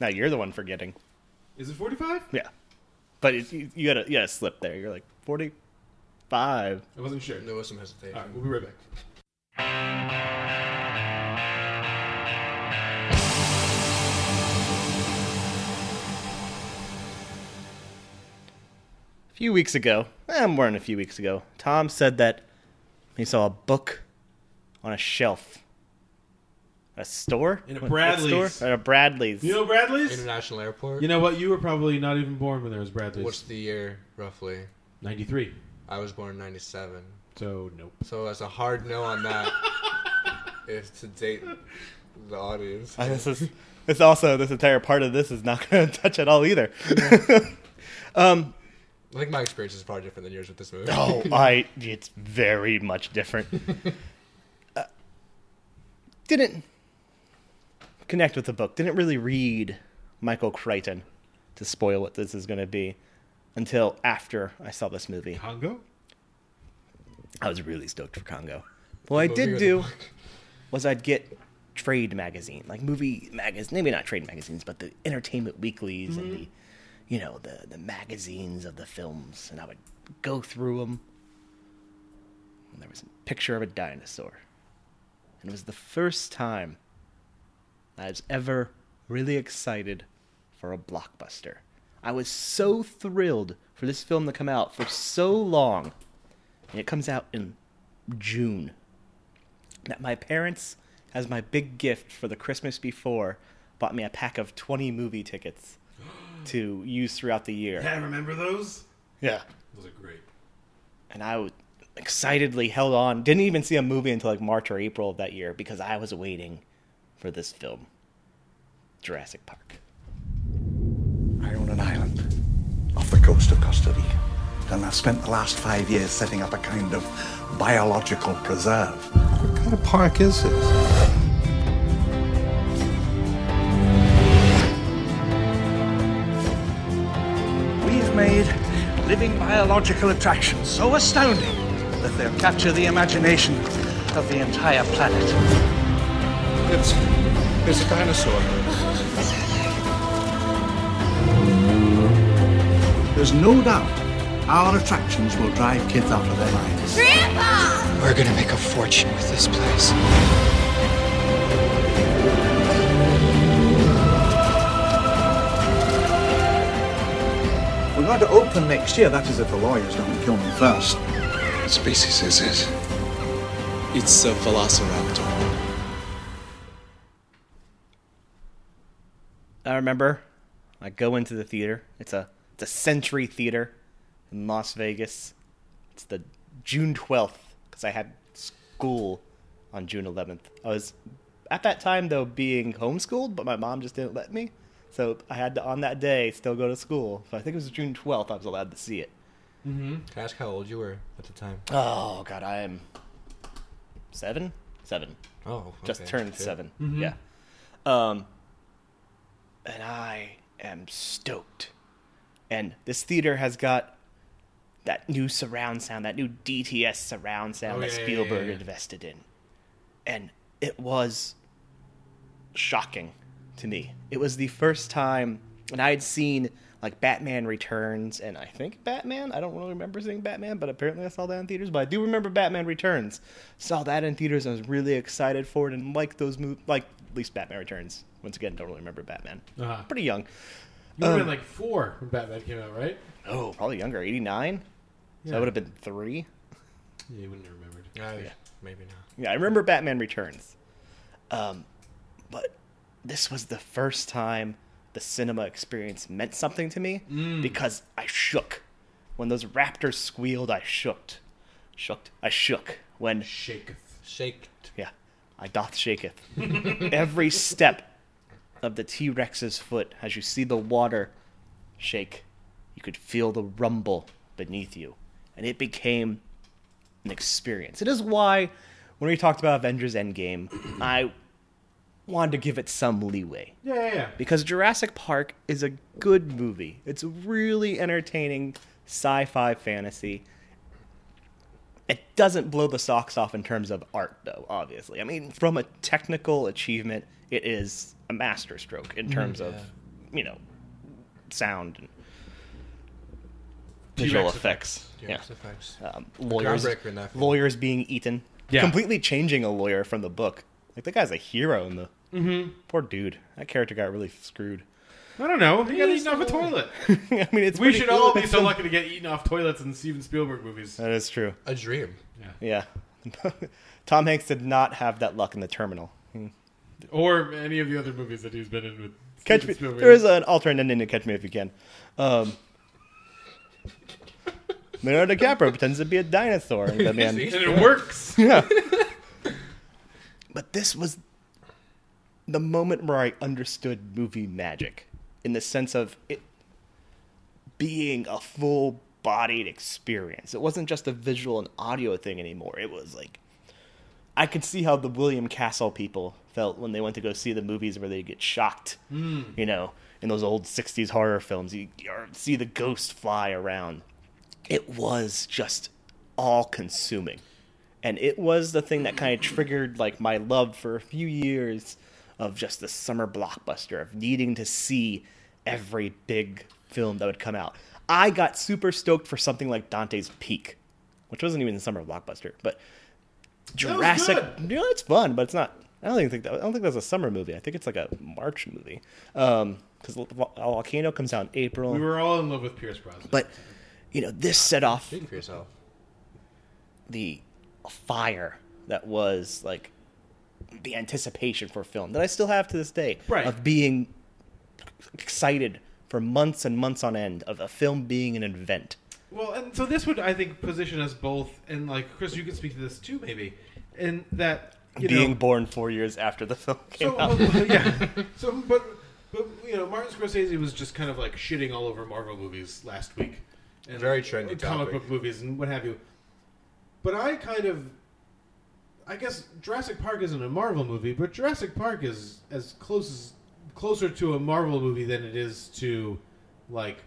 now you're the one forgetting. Is it forty-five? Yeah, but it, you, you gotta you gotta slip there. You're like forty five. I wasn't sure. There was some hesitation. All right, we'll be right back. A few weeks ago, eh, more than a few weeks ago, Tom said that he saw a book on a shelf. A store? In a What- what Bradley's. store? At a Bradley's. You know Bradley's? International Airport. You know what? You were probably not even born when there was Bradley's. What's the year roughly? Ninety-three. I was born in '97. So nope. So that's a hard no on that. is to date the audience. And this is it's also this entire part of this is not going to touch at all either. um, I think my experience is probably different than yours with this movie. oh, I it's very much different. Uh, didn't connect with the book. Didn't really read Michael Crichton to spoil what this is going to be until after I saw this movie. Congo. I was really stoked for Congo. What I did do was I'd get trade magazine, like movie magazines, maybe not trade magazines, but the entertainment weeklies and the, you know, the the magazines of the films, and I would go through them. And there was a picture of a dinosaur, and it was the first time I was ever really excited for a blockbuster. I was so thrilled for this film to come out for so long, and it comes out in June that my parents, as my big gift for the Christmas before, bought me a pack of 20 movie tickets to use throughout the year. Yeah, I remember those? Yeah. Those are great. And I w- excitedly held on. Didn't even see a movie until like March or April of that year because I was waiting for this film Jurassic Park. I own an island off the coast of Costa Rica. And I've spent the last five years setting up a kind of biological preserve. What kind of park is this? We've made living biological attractions so astounding that they'll capture the imagination of the entire planet. It's, it's a dinosaur. There's no doubt our attractions will drive kids out of their minds. Grandpa! We're gonna make a fortune with this place. We're going to open next year, that is if the lawyers don't kill me first. What species is it? It's a velociraptor. I remember I go into the theater. It's a it's a Century Theater in Las Vegas. It's the June 12th because I had school on June 11th. I was at that time though being homeschooled, but my mom just didn't let me. So I had to on that day still go to school. So I think it was June 12th I was allowed to see it. Mm-hmm. Can I ask how old you were at the time? Oh god, I am seven, seven. Oh, just turned Shit. 7 Mhm. Yeah. Um, and I am stoked. And this theater has got that new surround sound, that new DTS surround sound Oh, that yeah, Spielberg yeah, yeah. invested in, and it was shocking to me. It was the first time, and I had seen like Batman Returns, and I think Batman. I don't really remember seeing Batman, but apparently I saw that in theaters. But I do remember Batman Returns. Saw that in theaters. and I was really excited for it, and like those movies, like at least Batman Returns. Once again, don't really remember Batman. Uh-huh. Pretty young. You would have Um, been like four when Batman came out, right? Oh, probably younger. Eighty nine. So Yeah. I would have been three. Yeah, you wouldn't have remembered. Uh, Maybe not. Yeah, I remember Batman Returns. Um, but this was the first time the cinema experience meant something to me Mm. because I shook. When those raptors squealed, I shooked. Shooked. I shook. When Shaketh. Shaked. Yeah. I doth shaketh. Every step of the T Rex's foot as you see the water shake, you could feel the rumble beneath you. And it became an experience. It is why, when we talked about Avengers Endgame, I wanted to give it some leeway. Yeah, yeah, yeah. Because Jurassic Park is a good movie. It's a really entertaining sci fi fantasy. It doesn't blow the socks off in terms of art, though, obviously. I mean, from a technical achievement, it is a masterstroke in terms of, you know, sound and visual T-Rex effects. effects. Yeah. T-Rex effects. Um, lawyers, in that lawyers being eaten. Yeah. Completely changing a lawyer from the book. Like, the guy's a hero in the. Mhm. Poor dude. That character got really screwed. I don't know. He got eaten off a toilet. I mean, it's we pretty should cool. all be so lucky to get eaten off toilets in Steven Spielberg movies. That is true. A dream. Yeah. Yeah. Tom Hanks did not have that luck in the terminal. Hmm. Or any of the other movies that he's been in with Catch Steven me. Spielberg. There is an alternate ending to Catch Me If You Can. Um, Leonardo DiCaprio pretends to be a dinosaur in the man. And it works. Yeah. but this was the moment where I understood movie magic in the sense of it being a full bodied experience. It wasn't just a visual and audio thing anymore. It was like I could see how the William Castle people felt when they went to go see the movies where they get shocked. Mm. You know, in those old 60s horror films, you, you see the ghost fly around. It was just all consuming. And it was the thing that kind of triggered like my love for a few years of just the summer blockbuster of needing to see every big film that would come out. I got super stoked for something like Dante's Peak, which wasn't even a summer blockbuster, but Jurassic. You know, it's fun, but it's not. I don't even think that. I don't think that's a summer movie. I think it's like a March movie. Um, because Volcano comes out in April. We were all in love with Pierce Brosnan. But you know, this set off for yourself. the fire that was like the anticipation for film that I still have to this day Right. of being excited for months and months on end of a film being an event. Well, and so this would, I think, position us both, and like Chris, you could speak to this too, maybe, in that you being know, born four years after the film came so, out. uh, yeah. So, but, but you know, Martin Scorsese was just kind of like shitting all over Marvel movies last week, and Very trendy comic topic. book movies and what have you. But I kind of, I guess Jurassic Park isn't a Marvel movie, but Jurassic Park is as close as closer to a Marvel movie than it is to like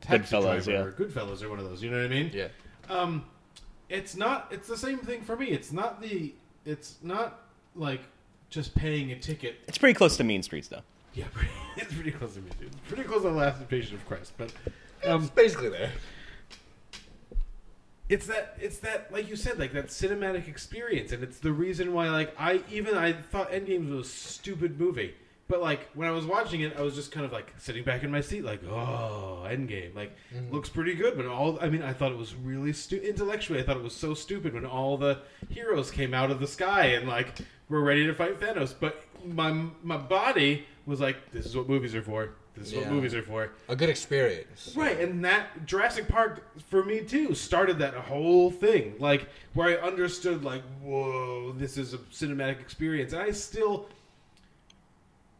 Taxi Goodfellas, Driver yeah. or Goodfellas or one of those. You know what I mean? Yeah. Um, it's not. It's the same thing for me. It's not the. It's not like just paying a ticket. It's pretty close to Mean Streets, though. Yeah, pretty, it's pretty close to me. Too. It's pretty close to the Last Temptation of Christ, but um, It's basically there. It's that it's that like you said like that cinematic experience and it's the reason why like i even i thought endgame was a stupid movie But like when I was watching it, I was just kind of like sitting back in my seat, like, oh, Endgame, like Mhm. looks pretty good. But all, I mean, I thought it was really stu- intellectually. I thought it was so stupid when all the heroes came out of the sky and like were ready to fight Thanos. But my my body was like, this is what movies are for. This is what movies are for. A good experience. Right, and that Jurassic Park for me too started that whole thing, like where I understood, like, whoa, this is a cinematic experience. And I still,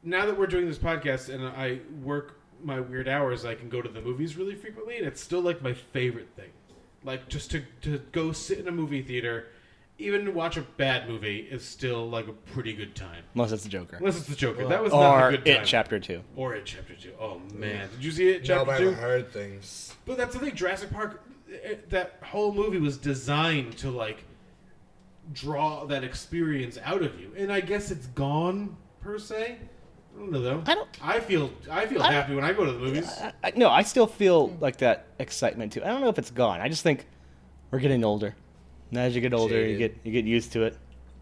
now that we're doing this podcast and I work my weird hours, I can go to the movies really frequently, and it's still like my favorite thing. Like just to to go sit in a movie theater, even to watch a bad movie is still like a pretty good time. Unless it's the Joker. Unless it's the Joker, Well, that was or not a good time. Or It. Chapter Two. Or it chapter two. Oh man, did you see it? Chapter but two. I've heard things. But that's the thing. Jurassic Park, eh, that whole movie was designed to like draw that experience out of you, and I guess it's gone per se. I don't know though. I don't. I feel. I feel I- happy when I go to the movies. I, no, I still feel like that excitement too. I don't know if it's gone. I just think we're getting older. And as you get older, you get you get used to it.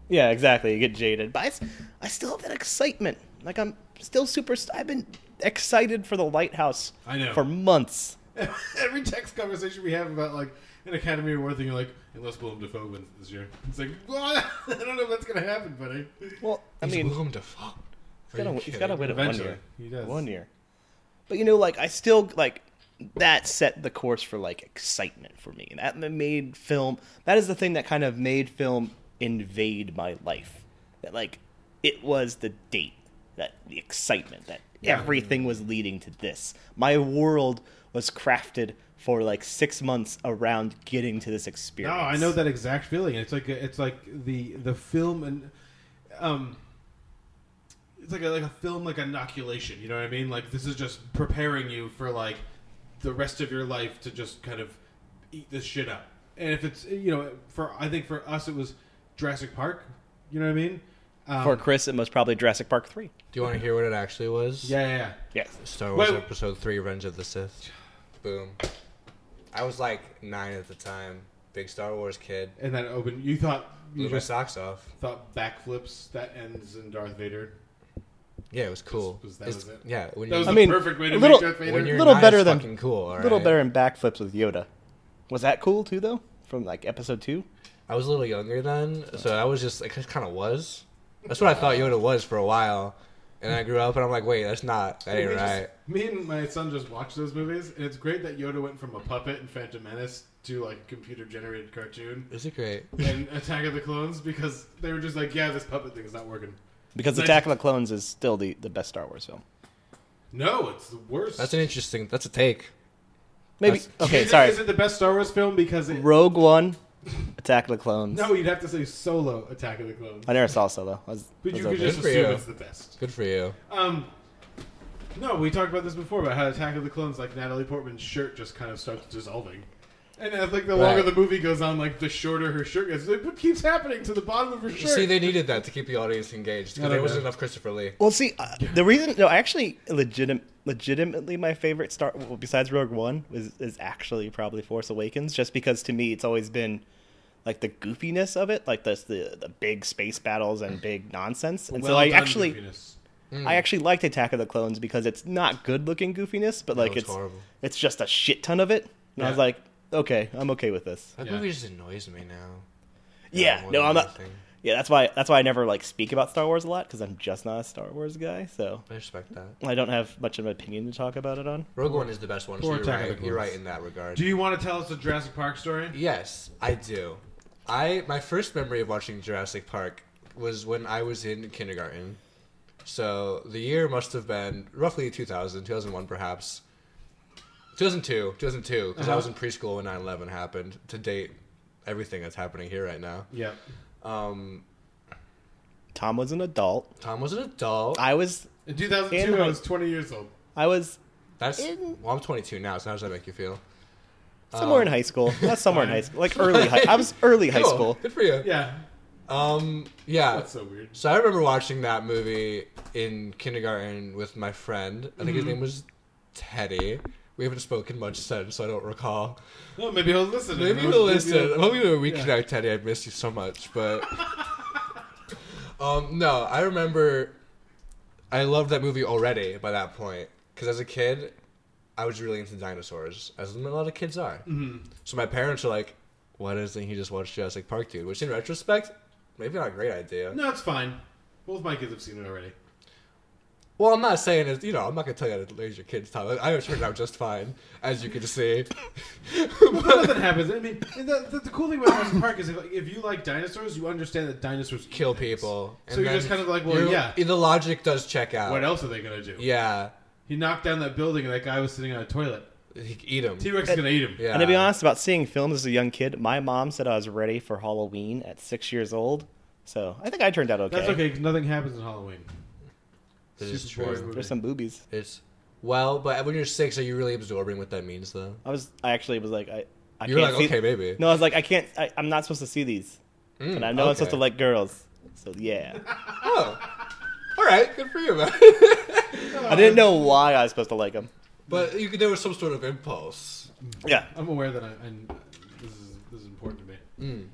Yeah, exactly. You get jaded, but I, s- I still have that excitement. Like I'm still super. I've been excited for the lighthouse. I know. for months. Every text conversation we have about like an Academy Award thing, you're like, unless Willem Dafoe wins this year, it's like, what? I don't know what's gonna happen, buddy. Well, I He's mean, Willem Dafoe. He's Are gotta, you he's gotta kidding? win it one year. he does. One year. But you know, like I still like that set the course for like excitement for me. And that made film. That is the thing that kind of made film invade my life. That like it was the date, that the excitement, that Yeah. everything was leading to this. My world was crafted for like six months around getting to this experience. No. I know that exact feeling. It's like it's like the the film and um, it's like a, like a film like inoculation. You know what I mean? Like this is just preparing you for like the rest of your life to just kind of eat this shit up. And if it's you know for I think for us it was Jurassic Park. You know what I mean? Um, For Chris, it was probably Jurassic Park three. Do you want to hear what it actually was? Yeah, yeah, yeah. Yes. Star Wars Wait- Episode 3 Revenge of the Sith. Boom. I was like nine at the time. Big Star Wars kid. And then open. You thought you Blew my just socks off. thought backflips that ends in Darth Vader. Yeah, it was cool. Was- was- that was it? Yeah, when That was I the mean, perfect way to a make little, Darth Vader. When you're little better than fucking cool, all little right? better in backflips with Yoda. Was that cool too, though? From like episode two. I was a little younger then, so I was just like, it kind of was. That's what I thought Yoda was for a while, and I grew up and I'm like, wait, that's not, that ain't We just- right. me and my son just watched those movies, and it's great that Yoda went from a puppet in Phantom Menace to like a computer generated cartoon Is it great? in Attack of the Clones because they were just like, yeah, this puppet thing is not working. Because Nice. Attack of the Clones is still the, the best Star Wars film. No, it's the worst. That's an interesting. That's a take. Maybe That's- okay. Is it- sorry. Is it the best Star Wars film because it? Rogue One, Attack of the Clones. No, you'd have to say Solo Attack of the Clones. I never saw Solo. I was, But was you could okay. just Good for assume you. it's the best. Good for you. Um, no, we talked about this before about how Attack of the Clones, like Natalie Portman's shirt just kind of starts dissolving. And I think the longer Right. the movie goes on, like the shorter her shirt gets. Like, what keeps happening to the bottom of her shirt? See, they needed that to keep the audience engaged because don't there wasn't enough Christopher Lee. Well, see, uh, the reason no, actually, legitim, legitimately, my favorite Star well, besides Rogue One is is actually probably Force Awakens, just because to me it's always been like the goofiness of it, like the the, the big space battles and big nonsense, and so I done actually. goofiness. I actually liked Attack of the Clones because it's not good looking goofiness, but No, like it's it's horrible. it's just a shit ton of it. And I was Yeah. like, okay, I'm okay with this. That Yeah. movie just annoys me now. Yeah, no, I'm not. anything. Yeah, that's why that's why I never like speak about Star Wars a lot because I'm just not a Star Wars guy. So I respect that. I don't have much of an opinion to talk about it on. Rogue One is the best one. So you're right. You're right in that regard. Do you want to tell us the Jurassic Park story? Yes, I do. I my first memory of watching Jurassic Park was when I was in kindergarten. So the year must have been roughly 2000, 2001 perhaps. 2002, 2002, because I was in preschool when 9/11 happened. To date, everything that's happening here right now. Yeah. Um, Tom was an adult. Tom was an adult. I was In 2002, In I was 20 years old. I was That's In- well, I'm 22 now. So how does that make you feel? somewhere in high school. Not somewhere in high school, like early high. I was early high school. Good for you. Yeah. Um. Yeah. That's so weird. So I remember watching that movie in kindergarten with my friend. I think his name was Teddy. We haven't spoken much since, so I don't recall. Oh, maybe he'll listen. Maybe Maybe he'll listen. he'll- I'm hoping we Yeah. reconnect, Teddy. I miss you so much, but um, no, I remember. I loved that movie already by that point. Because as a kid, I was really into dinosaurs, as a lot of kids are. Mhm. So my parents are like, "Why doesn't he just watch Jurassic Park, dude?" Which in retrospect, maybe not a great idea. No, it's fine. Both my kids have seen it already. Well, I'm not saying it. You know, I'm not gonna tell you how to raise your kids. Tom. I have turned out just fine, as you can see. well, nothing happens. I mean, and the, the, the cool thing about Jurassic Park is if, if you like dinosaurs, you understand that dinosaurs Kill people. So you're then just kind of like, well, you're- yeah. The logic does check out. What else are they gonna do? Yeah. He knocked down that building, and that guy was sitting on a toilet. He eat him. T Rex is gonna eat him. And to be honest about seeing films as a young kid, my mom said I was ready for Halloween at six years old. So I think I turned out okay. That's okay because nothing happens in Halloween. That is true. movie. There's some boobies. It's well, but when you're six, are you really absorbing what that means, though? I was. I actually was like, I. I You were can't like, see- okay, maybe. No, I was like, I can't. I, I'm not supposed to see these, Mm, but I know I'm supposed to like girls. So yeah, Oh, all right, good for you, man. I didn't know why I was supposed to like them. but you could there was some sort of impulse. Yeah. I'm aware that I, and this is this is important to me. Mm.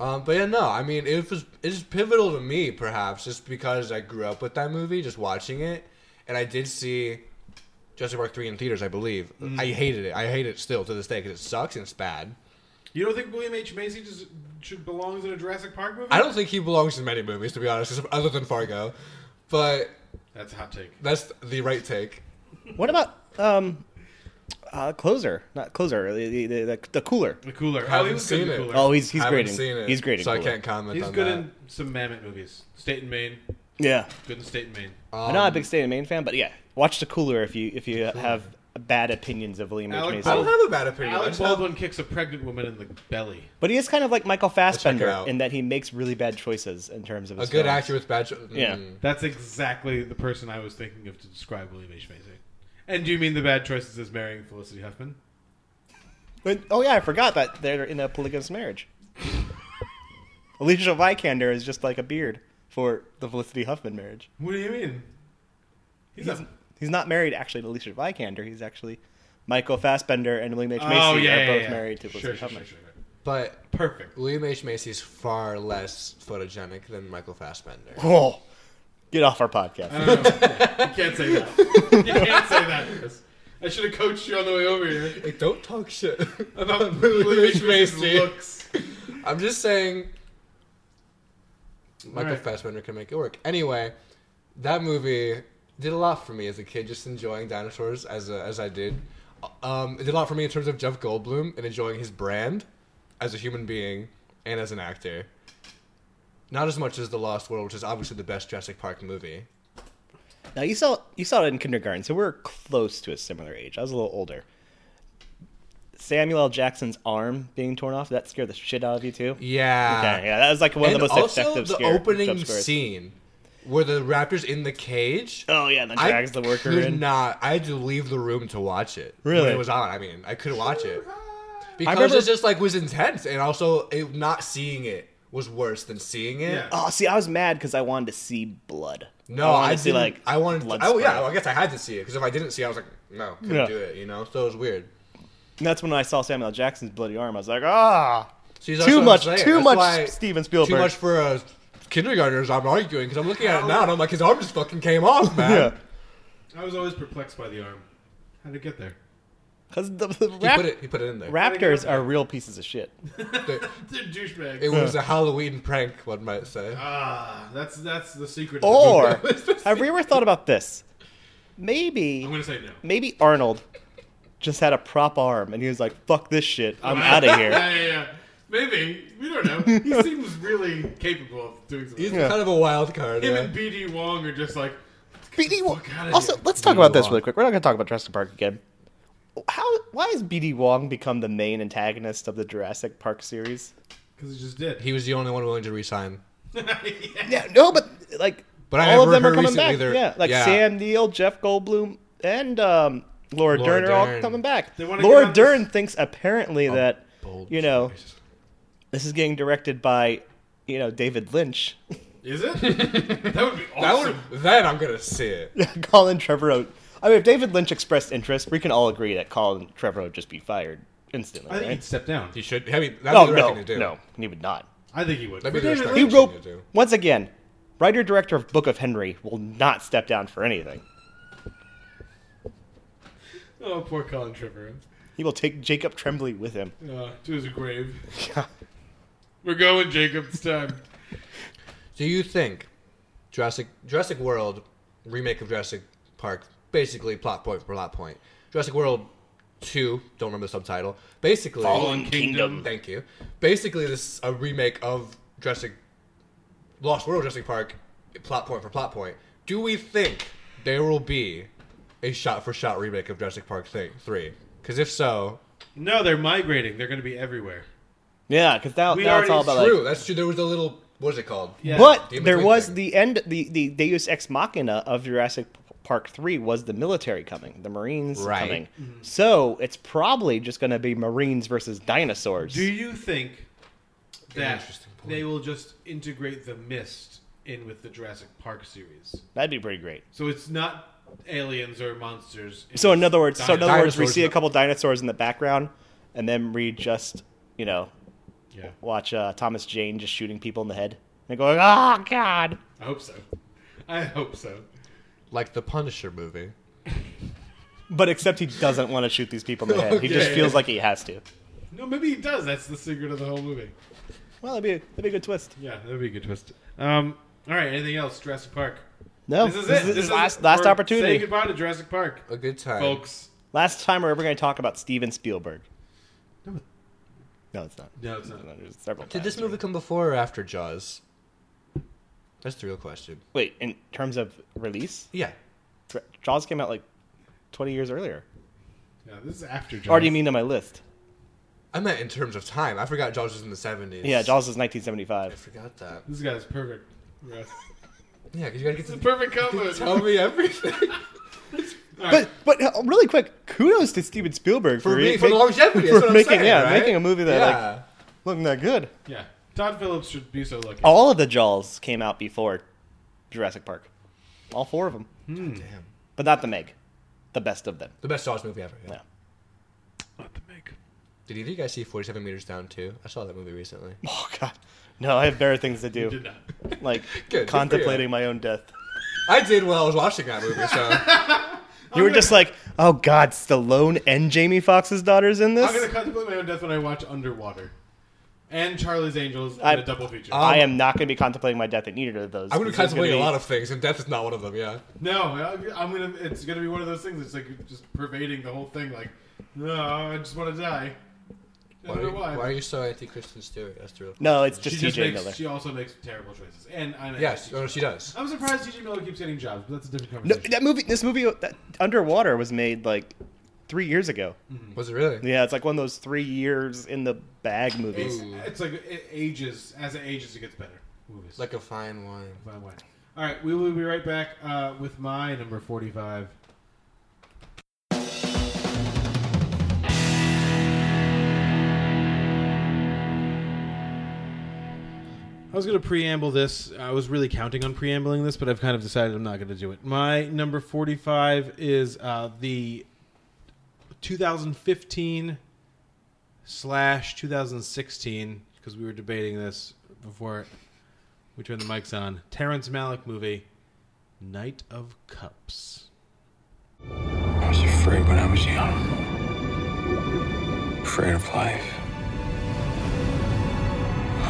Um, but yeah, no, I mean, it was it's pivotal to me, perhaps, just because I grew up with that movie, just watching it, and I did see Jurassic Park three in theaters, I believe. Mm. I hated it. I hate it still to this day because it sucks and it's bad. You don't think William H Macy just should belongs in a Jurassic Park movie? I don't think he belongs in many movies, to be honest, other than Fargo. But That's a hot take. that's the right take. What about um, uh, closer? Not closer. The the, the, the cooler. The cooler. Oh, Haven't he was good in seen the it. cooler. Oh, he's he's great. In, seen it, he's great. In so I can't comment He's on good that. in some Mamet movies. State and Main. Yeah. Good in State and Main. I'm not a big State and Main fan, but yeah, watch the cooler if you if you have bad opinions of William H Alec Macy. I don't have a bad opinion. I Alec just have- Baldwin kicks a pregnant woman in the belly. But he is kind of like Michael Fassbender in that he makes really bad choices in terms of a his good films. actor with bad. Cho- Yeah. Mm. That's exactly the person I was thinking of to describe William H Macy. And do you mean the bad choices as marrying Felicity Huffman? But, oh yeah, I forgot that they're in a polygamous marriage. Alicia Vikander is just like a beard for the Felicity Huffman marriage. What do you mean? He's, He's, a, he's not married actually to Alicia Vikander. He's actually Michael Fassbender and William H Macy Oh, yeah, are yeah, both yeah. married to Sure, Felicity sure, Huffman. sure, sure. But Perfect. William H Macy is far less photogenic than Michael Fassbender. Oh, get off our podcast. I don't know. you can't say that. You can't say that. Chris. I should have coached you on the way over here Like, don't talk shit about William William H H Macy. looks. I'm just saying, Michael Alright. Fassbender can make it work. Anyway, that movie did a lot for me as a kid, just enjoying dinosaurs as a, as I did. Um, it did a lot for me in terms of Jeff Goldblum and enjoying his brand as a human being and as an actor. Not as much as The Lost World, which is obviously the best Jurassic Park movie. Now you saw you saw it in kindergarten, so we're close to a similar age. I was a little older. Samuel L. Jackson's arm being torn off that scared the shit out of you too. Yeah. Okay, yeah, that was like one and of the most also effective the scare, opening scene where the raptor's in the cage. Oh yeah, and then drags the worker could in. Not, I had to leave the room to watch it. when Really? it was on. I mean, I couldn't watch it because remember- it just like was intense, and also it, not seeing it was worse than seeing it. Yeah. Oh, see, I was mad because I wanted to see blood. No, wanted I, to see didn't- like I wanted. blood To, oh yeah, well, I guess I had to see it because if I didn't see, it, I was like, no, couldn't Yeah. do it. You know, so it was weird. And that's when I saw Samuel L. Jackson's bloody arm. I was like, ah, See, too much, too That's much why- Steven Spielberg. Too much for a kindergartners. I'm arguing because I'm looking at it now and I'm like, his arm just fucking came off, man. Yeah. I was always perplexed by the arm. How'd it get there? Because the, the He rap- put it. He put it in there. raptors are real pieces of shit. They're douchebags. It was a Halloween prank, one might say. Ah, that's that's the secret. to the Or movie. have we ever thought about this? I'm Maybe, gonna say no. maybe Arnold just had a prop arm and he was like, "Fuck this shit, I'm out of here." yeah, yeah, yeah. Maybe we don't know. He seems really capable of doing something. He's Yeah. kind of a wild card. Him Yeah. and BD Wong are just like BD Wong. fuck outta Also, here. let's talk BD about this Wong. really quick. We're not going to talk about Jurassic Park again. How? Why has BD Wong become the main antagonist of the Jurassic Park series? because he just did. He was the only one willing to resign. Yeah, no, but like But I all of them are coming back. they're- Yeah, like yeah. Sam Neill, Jeff Goldblum, and um, Laura, Laura Dern are all coming back. They wanna get Laura on this- Dern thinks apparently that you know choice. this is getting directed by you know David Lynch. Is it? that would be That awesome. would, then I'm gonna see it. Colin Trevorrow. I mean, if David Lynch expressed interest, we can all agree that Colin Trevorrow would just be fired instantly. I think right? he'd step down. He should. I mean, that'd No, be the right no, thing to do. no, he would not. I think he would. That'd be the David respect He thing wrote to do. once again. Writer director of Book of Henry will not step down for anything. Oh, poor Colin Trevorrow. He will take Jacob Tremblay with him. Uh, to his grave. We're going, Jacob. It's time. Do you think Jurassic Jurassic World remake of Jurassic Park basically plot point for plot point? Jurassic World Two, don't remember the subtitle. Basically, Fallen Kingdom. Thank you. Basically, this is a remake of Jurassic Lost World Jurassic Park, plot point for plot point. Do we think there will be a shot for shot remake of Jurassic Park thing, Three? Because if so, No, they're migrating. They're going to be everywhere. Yeah, because now, We now already- all about true. like. That's true. There was a little. What is it called? Yeah. But The in-between there was thing. the end, the, the Deus Ex Machina of Jurassic Park 3 was the military coming, the Marines Right. coming. So it's probably just going to be Marines versus dinosaurs. Do you think that they will just integrate the mist in with the Jurassic Park series? That'd be pretty great. So it's not aliens or monsters. So in other words, so in other words, we see a couple dinosaurs in the background, and then we just, you know, Yeah. watch uh, Thomas Jane just shooting people in the head and going, "Oh God!" I hope so. I hope so. Like the Punisher movie. But except he doesn't want to shoot these people in the head. He just Okay. feels like he has to. No, maybe he does. That's the secret of the whole movie. Well, that'd be that'd be a good twist. Yeah, that'd be a good twist. Um, all right. Anything else? Jurassic Park. No, this is this it. is This last- last we're opportunity. Saying goodbye to Jurassic Park, A good time. folks. Last time we're ever going to talk about Steven Spielberg. No. No, it's not. No, it's not. There's several Did this times. movie come before or after Jaws? That's the real question. Wait, in terms of release, Yeah. Jaws came out like 20 years earlier. Yeah, this is after. Jaws. Or do you mean on my list? I meant in terms of time. I forgot Jaws was in the 70s. Yeah, Jaws is I forgot that. This guy's perfect. Russ. Yeah, because you gotta get It's to a perfect combo. tell me everything. But but uh, really quick, kudos to Steven Spielberg For for, me- for the longevity, for that's what I'm making saying, yeah right? making a movie that like looking that good. Yeah, Todd Phillips should be so lucky. All of the Jaws came out before Jurassic Park. All four of them, hmm. Hmm. Damn. but not the Meg, the best of them. The best Jaws movie ever. Yeah. Yeah. Not the Meg. Did either of you guys see 47 Meters Down too? I saw that movie recently. Oh God, no, I have better things to do, Did not. like Good, good for contemplating my own death. I did while I was watching that movie, so. You were just like, oh God, Stallone and Jamie Foxx's daughter's in this. I'm gonna contemplate my own death when I watch Underwater and Charlie's Angels in I- a double feature. I am not going to be contemplating my death in either of those. I'm gonna be 'cause there's contemplating a lot of things, and death is not one of them. Yeah. no, I- I'm gonna. It's gonna be one of those things. It's like just pervading the whole thing. Like, no, I just want to die. Why are, you, why. why are you so anti Kristen Stewart? That's the real. No, it's she just just TJ makes, Miller. She also makes terrible choices. And I Yes, oh, she does. I'm surprised TJ Miller keeps getting jobs, but that's a different No, conversation. that movie, this movie, uh, that Underwater, was made like three years ago. Was it really? Yeah, it's like one of those three years in the bag movies. It's, it's like it ages. As it ages, it gets better. Movies. Like a fine wine. Fine wine. All right, we will be right back uh, with my number 45. I was going to preamble this. I was really counting on preambling this, but I've kind of decided I'm not going to do it. My number 45 is uh, the 2015 slash 2016, because we were debating this before we turned the mics on. Terrence Malick movie, Knight of Cups. I was afraid when I was young. Afraid of life.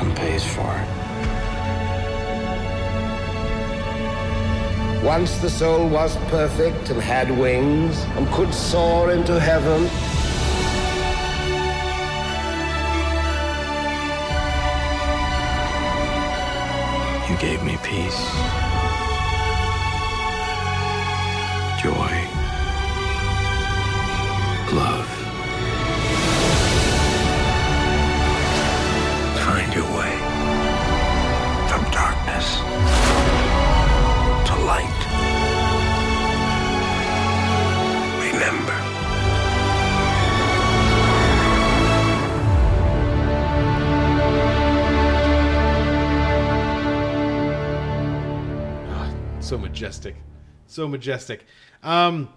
One pays for it. Once the soul was perfect and had wings and could soar into heaven. You gave me peace, So majestic. So majestic. Um,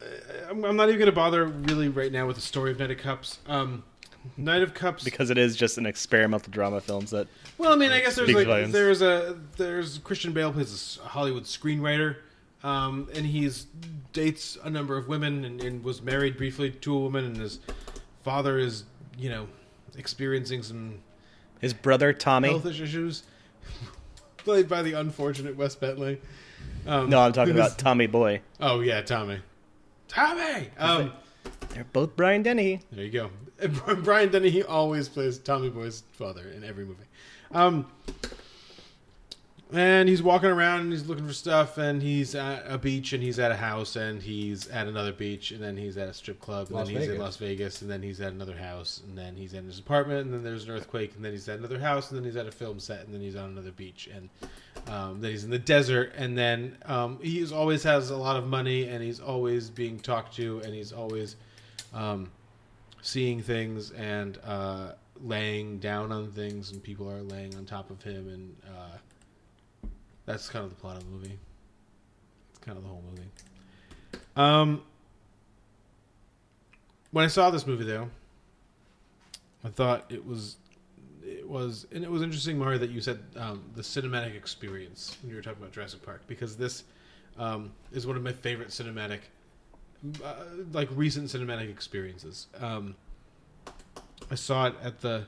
uh, I'm, I'm not even going to bother really right now with the story of Knight of Cups. Um, Knight of Cups because it is just an experimental drama film that. Well, I mean, I guess there's like volumes. there's a there's Christian Bale plays a Hollywood screenwriter, um, and he's dates a number of women and, and was married briefly to a woman, and his father is you know experiencing some His brother Tommy. health issues, played by the unfortunate Wes Bentley. Um, no, I'm talking is- about Tommy Boy. Oh yeah, Tommy. Tommy. Um, They're both Brian Dennehy. There you go. Brian Dennehy he always plays Tommy Boy's father in every movie. Um, and he's walking around and he's looking for stuff and he's at a beach and he's at a house and he's at another beach and then he's at a strip club and Las then he's in Las Vegas and then he's at another house and then he's in his apartment and then there's an earthquake and then he's at another house and then he's at a film set and then he's on another beach and um, then he's in the desert and then um, he always has a lot of money and he's always being talked to and he's always um, seeing things and uh, laying down on things, and people are laying on top of him, and uh, that's kind of the plot of the movie. It's kind of the whole movie. Um, when I saw this movie, though, I thought it was it was and it was interesting, Mario, that you said um, the cinematic experience when you were talking about Jurassic Park because this um, is one of my favorite cinematic uh, like recent cinematic experiences. Um, I saw it at the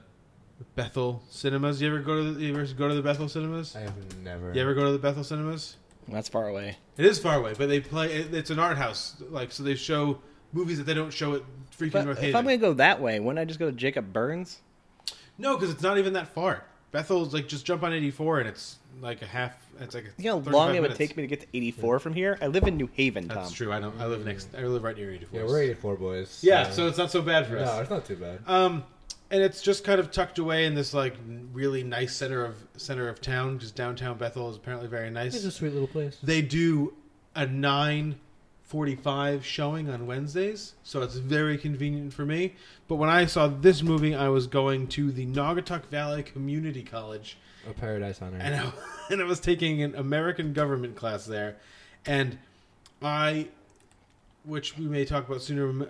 Bethel Cinemas. You ever go to the, you ever go to the Bethel Cinemas? I have never. You ever go to the Bethel Cinemas? That's far away. It is far away, but they play. It, it's an art house, like so they show movies that they don't show at freaking But North if Haven. I'm gonna go that way, wouldn't I just go to Jacob Burns? No, because it's not even that far. Bethel's like just jump on 84 and it's like a half. It's like a You know how long it would minutes. take me to get to 84 from here? I live in New Haven, Tom. That's true. I don't. I live next. I live right near 84. Yeah, we're 84 boys. Yeah, so it's not so bad for us. No, it's not too bad. Um, and it's just kind of tucked away in this like really nice center of center of town. Because downtown Bethel is apparently very nice. It's a sweet little place. They do a nine forty-five showing on Wednesdays, so it's very convenient for me. But when I saw this movie, I was going to the Naugatuck Valley Community College, A paradise on earth. and I, and I was taking an American government class there, and I, which we may talk about sooner, uh,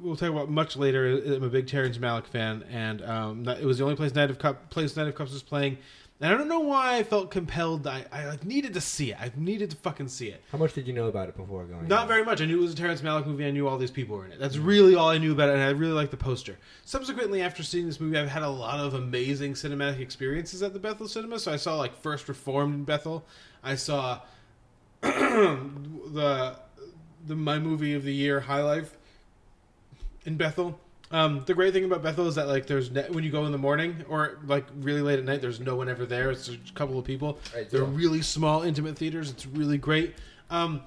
we'll talk about much later. I'm a big Terrence Malick fan, and um, it was the only place Knight of Cup place Knight of Cups was playing. And I don't know why I felt compelled. I, I like needed to see it. I needed to fucking see it. How much did you know about it before going? Not very much. I knew it was a Terrence Malick movie. I knew all these people were in it. That's really all I knew about it, and I really liked the poster. Subsequently, after seeing this movie, I've had a lot of amazing cinematic experiences at the Bethel Cinema. So I saw like First Reformed in Bethel. I saw the the my movie of the year, High Life, in Bethel. Um, the great thing about Bethel is that like there's ne- when you go in the morning or like really late at night, there's no one ever there. It's a couple of people. Right, They're really small, intimate theaters. It's really great. Um,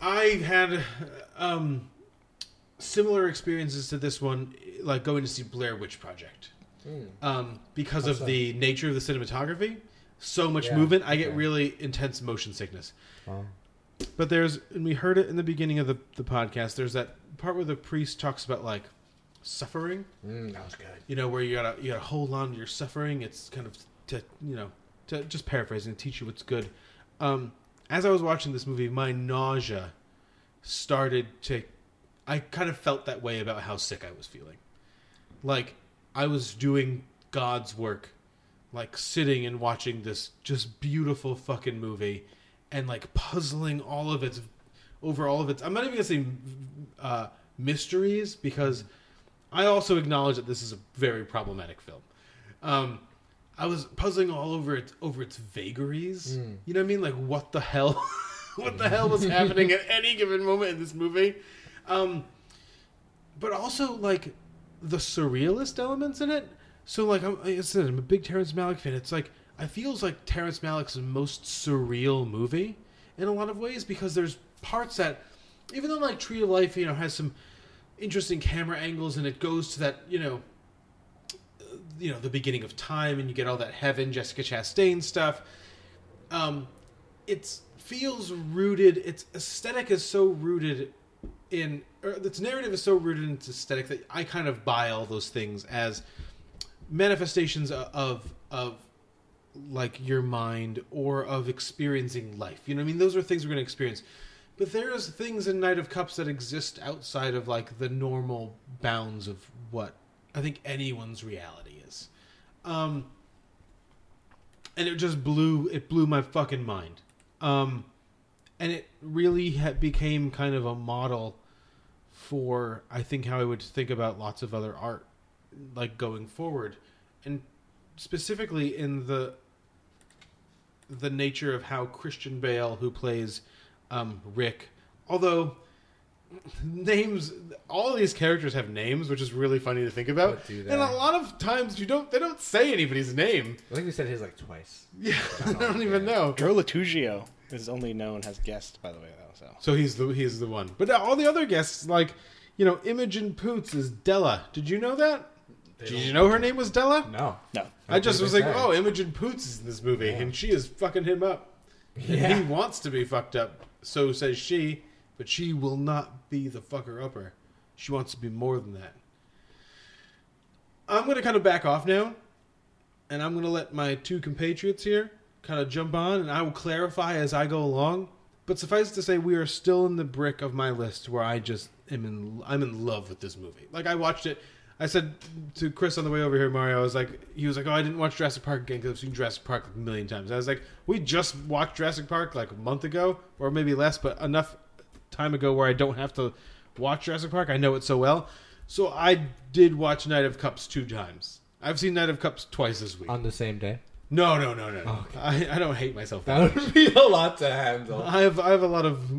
I had um, similar experiences to this one, like going to see Blair Witch Project, um, because How of so? the nature of the cinematography. So much Yeah, movement, I get okay. really intense motion sickness. Wow. But there's, and we heard it in the beginning of the, the podcast. There's that part where the priest talks about like suffering. Mm, that was good. You know, where you gotta you gotta hold on to your suffering. It's kind of to you know to just paraphrasing, to teach you what's good. Um, as I was watching this movie, my nausea started to. I kind of felt that way about how sick I was feeling. Like I was doing God's work, like sitting and watching this just beautiful fucking movie, and like puzzling all of its over all of its. I'm not even gonna say uh, mysteries because I also acknowledge that this is a very problematic film. Um, I was puzzling all over its over its vagaries. Mm. You know what I mean? Like what the hell? what the hell was happening at any given moment in this movie? Um, but also like the surrealist elements in it. So like I'm, like I said, I'm a big Terrence Malick fan. It's like I feels like Terrence Malick's most surreal movie in a lot of ways because there's parts that even though like Tree of Life, you know, has some interesting camera angles and it goes to that, you know, you know, the beginning of time and you get all that heaven Jessica Chastain stuff. Um it feels rooted its aesthetic is so rooted in its narrative is so rooted in its aesthetic that I kind of buy all those things as manifestations of, of like your mind or of experiencing life. You know I mean? Those are things we're going to experience. But there's things in Knight of Cups that exist outside of like the normal bounds of what I think anyone's reality is. Um and it just blew it blew my fucking mind. Um and it really ha- became kind of a model for I think how I would think about lots of other art like going forward and specifically in the the nature of how Christian Bale who plays um, Rick although names all these characters have names which is really funny to think about do they? and a lot of times you don't they don't say anybody's name I think we said his like twice. yeah I don't even know Joe Lo Truglio is only known as guest, by the way, though. So So he's the he's the one. But all the other guests, like you know, Imogen Poots is Della. Did you know that? Did you know her name was Della? No. no. I just was like, oh, Imogen Poots is in this movie, and she is fucking him up. And he wants to be fucked up. So says she, but she will not be the fucker upper. She wants to be more than that. I'm gonna kind of back off now, and I'm gonna let my two compatriots here kind of jump on, and I will clarify as I go along. But suffice to say, we are still in the brick of my list where I just am in. I'm in love with this movie. Like I watched it. I said to Chris on the way over here, Mario. I was like, he was like, "Oh, I didn't watch Jurassic Park again because I've seen Jurassic Park like a million times." I was like, "We just watched Jurassic Park like a month ago, or maybe less, but enough time ago where I don't have to watch Jurassic Park. I know it so well." So I did watch Knight of Cups two times. I've seen Knight of Cups twice this week. On the same day. No, no, no, no. no. Oh, okay. I, I don't hate myself. That much. would be a lot to handle. I have I have a lot of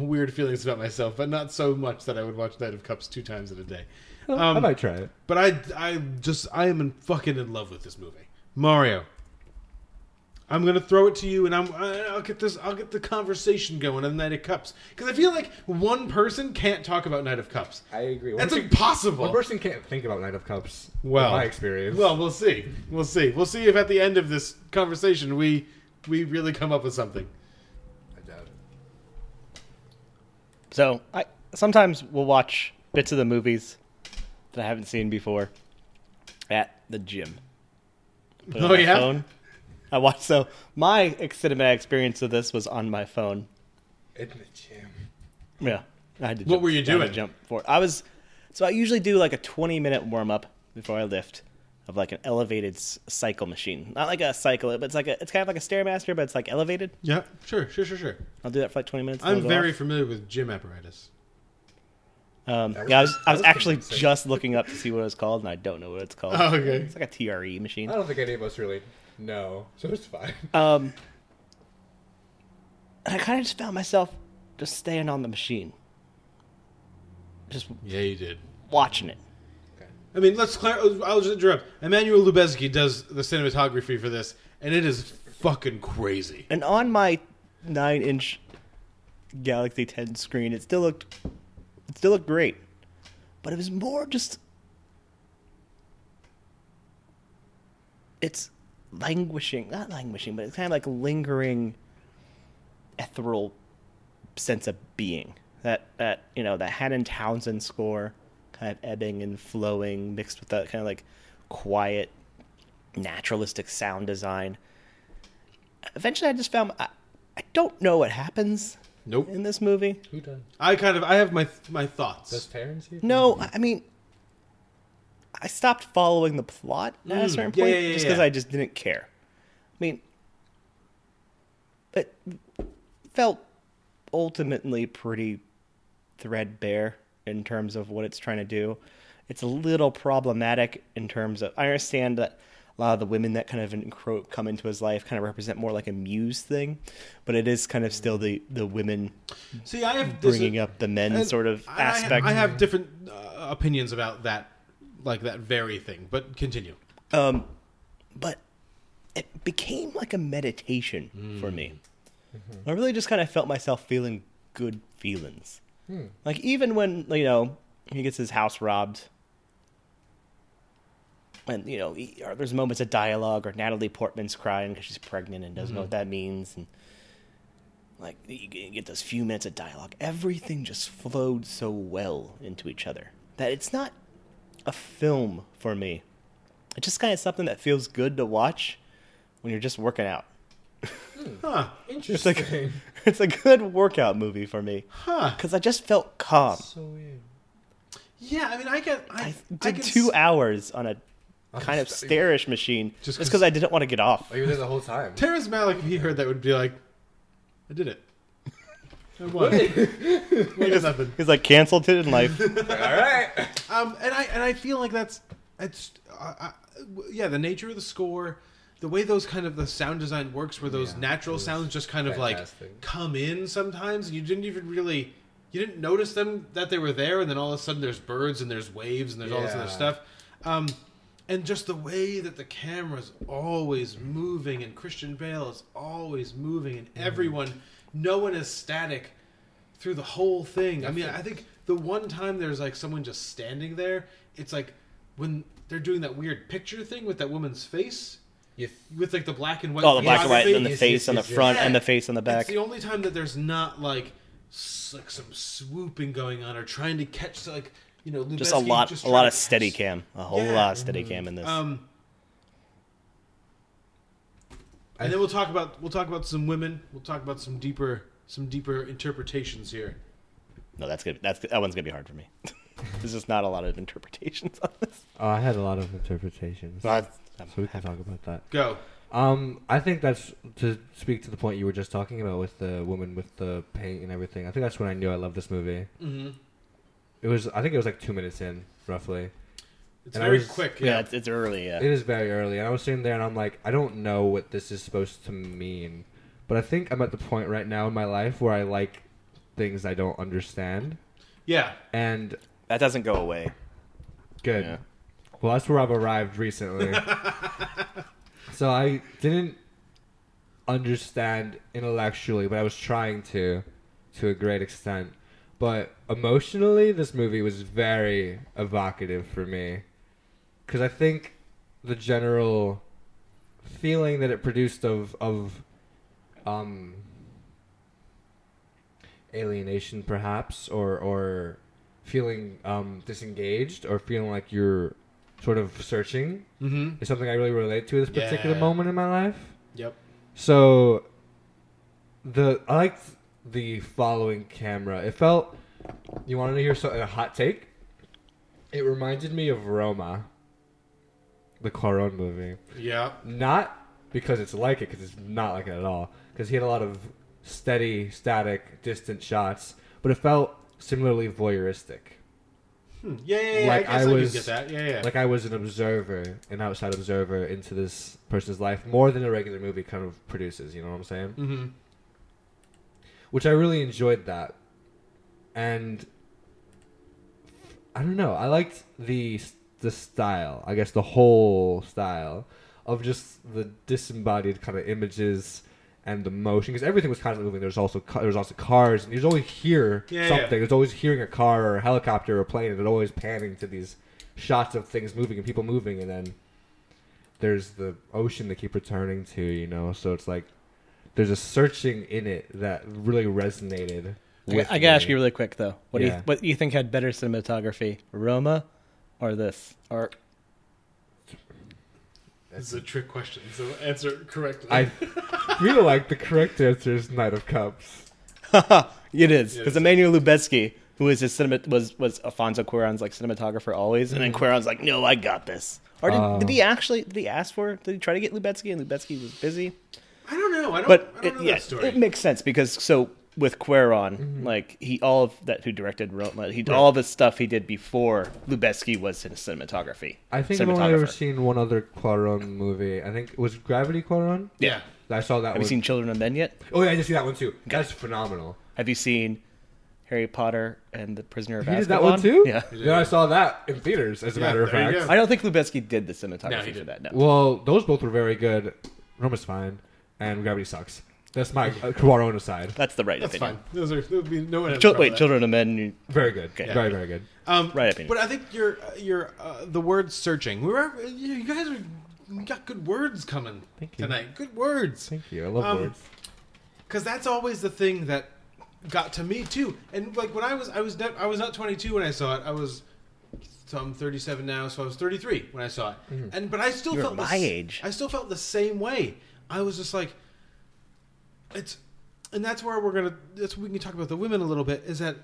weird feelings about myself, but not so much that I would watch Knight of Cups two times in a day. Well, I um, might try it. But I I just I am in fucking in love with this movie, Mario. I'm gonna throw it to you, and I'm uh, I'll get this I'll get the conversation going on Knight of Cups because I feel like one person can't talk about Knight of Cups. I agree. That's person- impossible. One person can't think about Knight of Cups. Well, in my experience. Well, we'll see. We'll see. We'll see if at the end of this conversation we we really come up with something. I doubt it. So I sometimes we'll watch bits of the movies that I haven't seen before at the gym. Put Oh, yeah? phone. I watched. So my cinematic experience of this was on my phone. In the gym. Yeah, I had to. What jump- were you I had to doing? Jump for it. I was. So I usually do like a twenty minute warm up before I lift of like an elevated cycle machine. Not like a cycle, but it's like a. It's kind of like a stairmaster, but it's like elevated. Yeah, sure, sure, sure, sure. I'll do that for like twenty minutes. I'm very off. familiar with gym apparatus. Um, was- yeah, I was, I was was actually just looking up to see what it was called, and I don't know what it's called. Oh, okay. It's like a TRE machine. I don't think any of us really know, so it's fine. Um, and I kind of just found myself just staying on the machine, just Yeah, you did. watching it. I mean, let's clar- I'll just interrupt. Emmanuel Lubezki does the cinematography for this, and it is fucking crazy. And on my nine-inch Galaxy 10 screen, it still looked, it still looked great, but it was more just. It's languishing, not languishing, but it's kind of like lingering, ethereal sense of being. That that you know, the Hanan Townshend score, kind of ebbing and flowing, mixed with that kind of like quiet, naturalistic sound design. Eventually, I just found I, I don't know what happens. Nope. In this movie, Who done? I kind of I have my my thoughts. Does Terrence? here? no, I mean, I stopped following the plot at a Mm, certain yeah, point yeah, yeah, just because yeah. I just didn't care. I mean, it felt ultimately pretty threadbare in terms of what it's trying to do. It's a little problematic in terms of I understand that a lot of the women that kind of encro- come into his life kind of represent more like a muse thing, but it is kind of still the the women See, I have dis- bringing up the men and sort of I- aspect. I, have different uh, opinions about that, like that very thing. But continue. Um, but it became like a meditation for me. I really just kind of felt myself feeling good feelings. Hmm. Like even when you know he gets his house robbed, and you know he, there's moments of dialogue, or Natalie Portman's crying because she's pregnant and doesn't know Mhm. what that means, and like you get get those few minutes of dialogue. Everything just flowed so well into each other that it's not a film for me. It's just kind of something that feels good to watch when you're just working out. Huh. It's like it's a good workout movie for me. Huh. Because I just felt calm. So weird. Yeah, I mean, I get. I, I Did can two s- hours on a On kind a of stairish machine Just just 'cause- because I didn't want to get off. Oh, you were there the whole time. Terrence Malick, if he heard that, would be like, "I did it." I won. What is happened? He's like canceled it in life. All right. Um, and I and I feel like that's it's uh, uh, yeah the nature of the score, the way those kind of the sound design works, where those Yeah, natural sounds just kind of like come in sometimes, and you didn't even really you didn't notice them that they were there, and then all of a sudden there's birds and there's waves and there's all this other stuff. Um, and just the way that the camera's always moving, and Christian Bale is always moving, and Mm-hmm. everyone, no one is static through the whole thing. I mean, I think the one time there's like someone just standing there, it's like when they're doing that weird picture thing with that woman's face, Yes. with like the black and white. Oh, the black and white, and then the face on the front yes. and the face on the back. It's the only time that there's not like like some swooping going on or trying to catch like you know Just a lot, just a lot of to steady cam, a whole Yeah. lot of steady cam in this. Um, and then we'll talk about we'll talk about some women. We'll talk about some deeper some deeper interpretations here. no, that's good. That's that one's gonna be hard for me. There's just not a lot of interpretations on this. Oh, I had a lot of interpretations. Well, so we can talk about that. Go. Um, I think that's to speak to the point you were just talking about with the woman with the paint and everything. I think that's when I knew I loved this movie. Mhm. It was. I think it was like two minutes in, roughly. It's And very was- quick. Yeah, Yeah. it's, it's early. Yeah, It is very early, and I was sitting there and I'm like, I don't know what this is supposed to mean, but I think I'm at the point right now in my life where I like things I don't understand, Yeah. and that doesn't go away. Good. Yeah. Well, that's where I've arrived recently. so I didn't understand intellectually, but I was trying to, to a great extent. But emotionally, this movie was very evocative for me, because I think the general feeling that it produced of of um alienation perhaps or or feeling um disengaged or feeling like you're sort of searching Mhm. is something I really relate to at this particular Yeah. moment in my life. Yep. So the I liked the following camera. It felt you wanted to hear so, a hot take. It reminded me of Roma, the Cuarón movie. Yeah. Not because it's like it, because it's not like it at all. Because he had a lot of steady, static, distant shots, but it felt similarly voyeuristic. Hmm. Yeah, yeah, yeah. Like I guess I, I, was, get that. Yeah, yeah. like I was an observer, an outside observer into this person's life, more than a regular movie kind of produces. You know what I'm saying? Mm-hmm. which I really enjoyed that. And I don't know, I liked the the style. I guess the whole style of just the disembodied kind of images and the motion because everything was constantly moving. There's also ca- there also cars, and you always hear Yeah, something. yeah. There's always hearing a car or a helicopter or a plane, and it's always panning to these shots of things moving and people moving, and then there's the ocean they keep returning to. You know, so it's like there's a searching in it that really resonated. I, With I gotta ask me. you really quick though. What do Yeah. you what do you think had better cinematography, Roma, or this? Or This is a trick question, so answer it correctly. I feel like the correct answer is Knight of Cups. it is because it's- Emmanuel Lubezki, who was his cinema was was Alfonso Cuarón's like cinematographer always, and then mm-hmm. Cuarón's like, no, I got this. Or did, Oh. did he oh. actually? Did he ask for? it? Did he try to get Lubezki, and Lubezki was busy? I don't know. I don't, but I don't it, know yeah, that story. it makes sense because so with Cuaron, Mm-hmm. like he all of that who directed Roma, he all the stuff he did before Lubezki was in cinematography. I think I've only ever seen one other Cuarón movie. I think it was Gravity Cuarón. Yeah. I saw that. Have one. you seen Children of Men yet? Oh yeah, I did see that one too. That's phenomenal. Have you seen Harry Potter and the Prisoner of He Azkaban? did that one too. Yeah. Yeah, I saw that in theaters. As a Yeah, matter of fact. I don't think Lubezki did the cinematography No, he for didn't. that. No. Well, those both were very good. Roma's fine, and Gravity sucks. That's my uh, Cuarón aside. That's the right That's opinion. fine. Those are there would be no one. has a Chil- problem wait, with that. Children of Men. you- Very good. Okay. Very very good. Um, Right opinion. But I think your your uh, the word searching. We were you guys are you got good words coming Thank you. tonight. Good words. Thank you. I love Um, words. Because that's always the thing that got to me too. And like when I was I was ne- I was not 22 when I saw it. I was so I'm 37 now, so I was 33 when I saw it. And but I still You're felt the my s- age. I still felt the same way. I was just like it's and that's where we're gonna that's we can talk about the women a little bit is that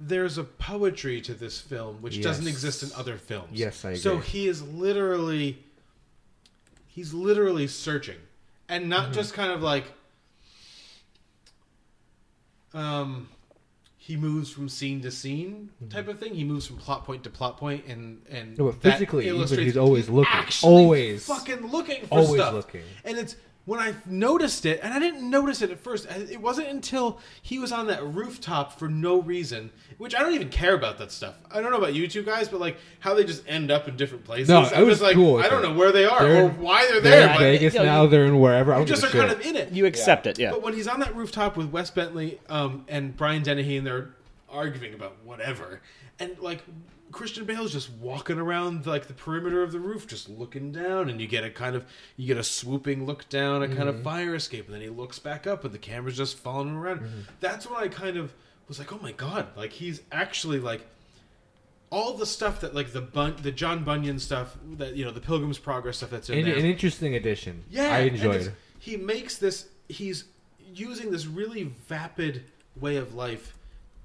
there's a poetry to this film which doesn't exist in other films Yes, I agree. so he is literally he's literally searching and not Mhm. just kind of like um he moves from scene to scene type of thing. He moves from plot point to plot point, and and No, physically, he's always looking. Always. fucking looking for Always stuff. looking. And it's when I noticed it, and I didn't notice it at first. It wasn't until he was on that rooftop for no reason, which I don't even care about that stuff. I don't know about you two guys, but like how they just end up in different places. No, I'm it was just like cool I don't it. know where they are They're or in- why they're, they're there. in but Vegas you know, now, they're in wherever. I You don't just are give kind of in it. You accept it, yeah. But when he's on that rooftop with Wes Bentley um, and Brian Dennehy, and they're arguing about whatever, and like Christian Bale's just walking around like the perimeter of the roof, just looking down, and you get a kind of you get a swooping look down, a kind of Mhm. fire escape, and then he looks back up, and the camera's just following him around. That's when I kind of was like, oh my god, like he's actually like all the stuff that like the bun the John Bunyan stuff that you know the Pilgrim's Progress stuff that's in An, there. an interesting addition. Yeah, I enjoyed. it's- He makes this. He's using this really vapid way of life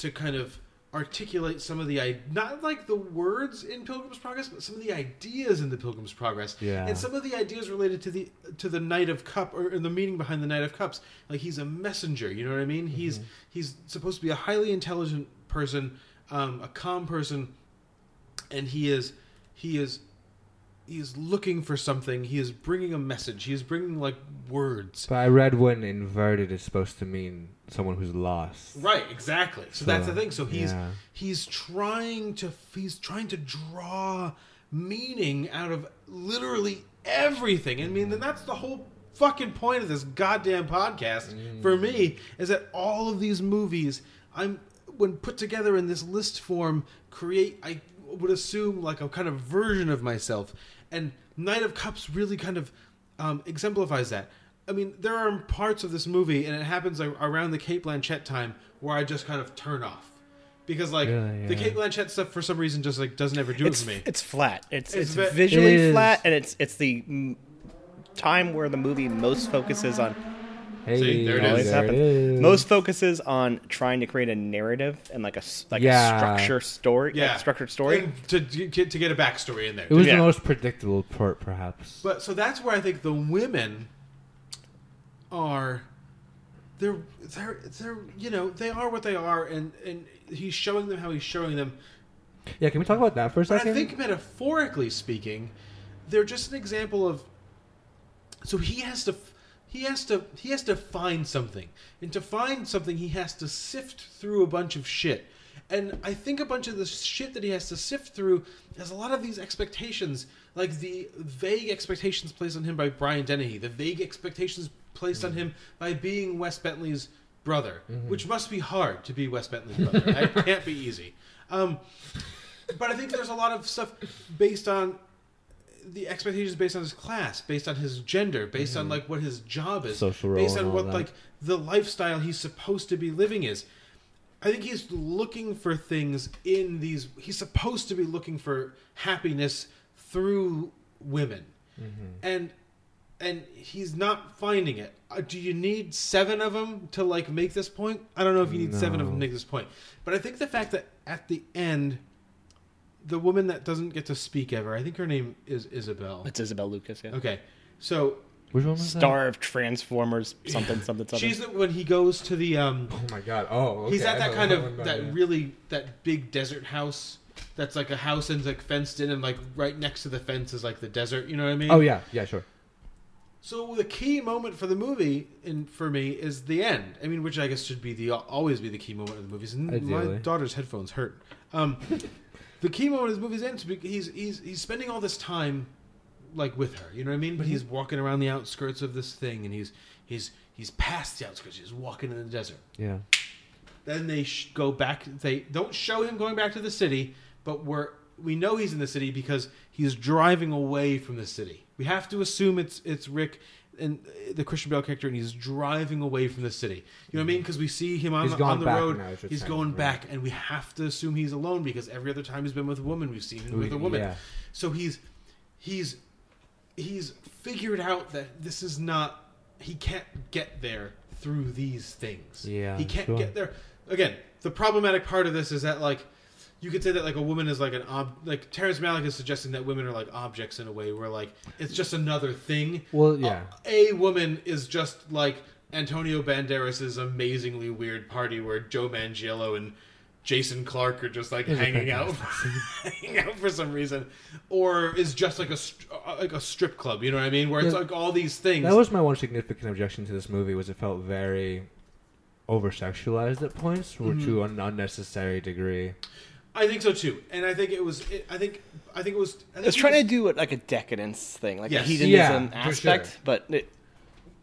to kind of articulate some of the i- not like the words in Pilgrim's Progress, but some of the ideas in the Pilgrim's Progress. Yeah. and some of the ideas related to the to the Knight of Cup or, or the meaning behind the Knight of Cups. Like he's a messenger. You know what I mean? He's Mm-hmm. he's supposed to be a highly intelligent person, um, a calm person, and he is he is he is looking for something. He is bringing a message. He is bringing like words. But I read when inverted is supposed to mean someone who's lost. Right, exactly. So, that's the thing. So he's yeah. he's trying to he's trying to draw meaning out of literally everything. I mean, and that's the whole fucking point of this goddamn podcast for me is that all of these movies I'm when put together in this list form create I would assume like a kind of version of myself and Knight of Cups really kind of um, exemplifies that. I mean, there are parts of this movie, and it happens like, around the Cate Blanchett time, where I just kind of turn off because like Really, the yeah. Cate Blanchett stuff for some reason just like doesn't ever do it's, it for me. It's flat. It's it's, ve- visually It is. flat, and it's it's the time where the movie most focuses on. Hey, See, there it Always. There it happens. is. Most focuses on trying to create a narrative and like a s- like Yeah. a structure story, Yeah, like a structured story. And to get to get a backstory in there. It was Yeah. the most predictable part, perhaps. But so that's where I think the women are they're they're they're you know they are what they are and and he's showing them how he's showing them. Yeah, can we talk about that for a but second? I think metaphorically speaking they're just an example of so he has to he has to he has to find something. And to find something he has to sift through a bunch of shit. And i think a bunch of the shit that he has to sift through has a lot of these expectations like the vague expectations placed on him by brian dennehy the vague expectations placed on him by being wes bentley's brother Mhm. which must be hard to be wes bentley's brother it can't be easy um, but i think there's a lot of stuff based on the expectations based on his class, based on his gender, based on Mhm. like what his job is, Social role based on what that. like the lifestyle he's supposed to be living is. I think he's looking for things in these. He's supposed to be looking for happiness through women, and and he's not finding it. Uh, do you need seven of them to like make this point? I don't know if you need seven of them to make this point, but I think the fact that at the end, the woman that doesn't get to speak ever, I think her name is Isabel. It's Isabel Lucas. Yeah. Okay, so Which one was Star of Transformers, something, something, something. she's the, when he goes to the um. Oh my god! Oh, He's at that kind that of that yeah. really that big desert house. That's like a house and like fenced in, and like right next to the fence is like the desert. You know what I mean? Oh yeah, yeah, sure. So the key moment for the movie, and for me, is the end. I mean, which I guess should be the always be the key moment of the movies. And my daughter's headphones hurt. Um, the key moment of the movie's end. is He's he's he's spending all this time, like with her. You know what I mean? But he's walking around the outskirts of this thing, and he's he's he's past the outskirts. He's walking in the desert. Yeah. Then they sh- go back. They don't show him going back to the city, but we're we know he's in the city because he's driving away from the city. We have to assume it's it's Rick and the Christian Bale character, and he's driving away from the city. You know what I mean? Because we see him on the, on the road. He's going saying, back, and we have to assume he's alone because every other time he's been with a woman, we've seen him with a woman. Yeah. So he's he's he's figured out that this is not he can't get there through these things. Yeah, he can't sure. get there. Again, the problematic part of this is that like you could say that like a woman is like an ob like Terrence Malick is suggesting that women are like objects in a way where like it's just another thing. Well, yeah. A woman is just like Antonio Banderas' amazingly weird party where Joe Manganiello and Jason Clarke are just like hanging out, hanging out for some reason, or is just like a uh, like a strip club. You know what I mean? Where it's Yeah. like all these things. That was my one significant objection to this movie was it felt very over sexualized at points or Mhm. to an unnecessary degree. I think so too, and I think it was. It, I think. I think it was. I think It was trying to do it like a decadence thing, like Yes. a hedonism Yeah, aspect, sure. but it,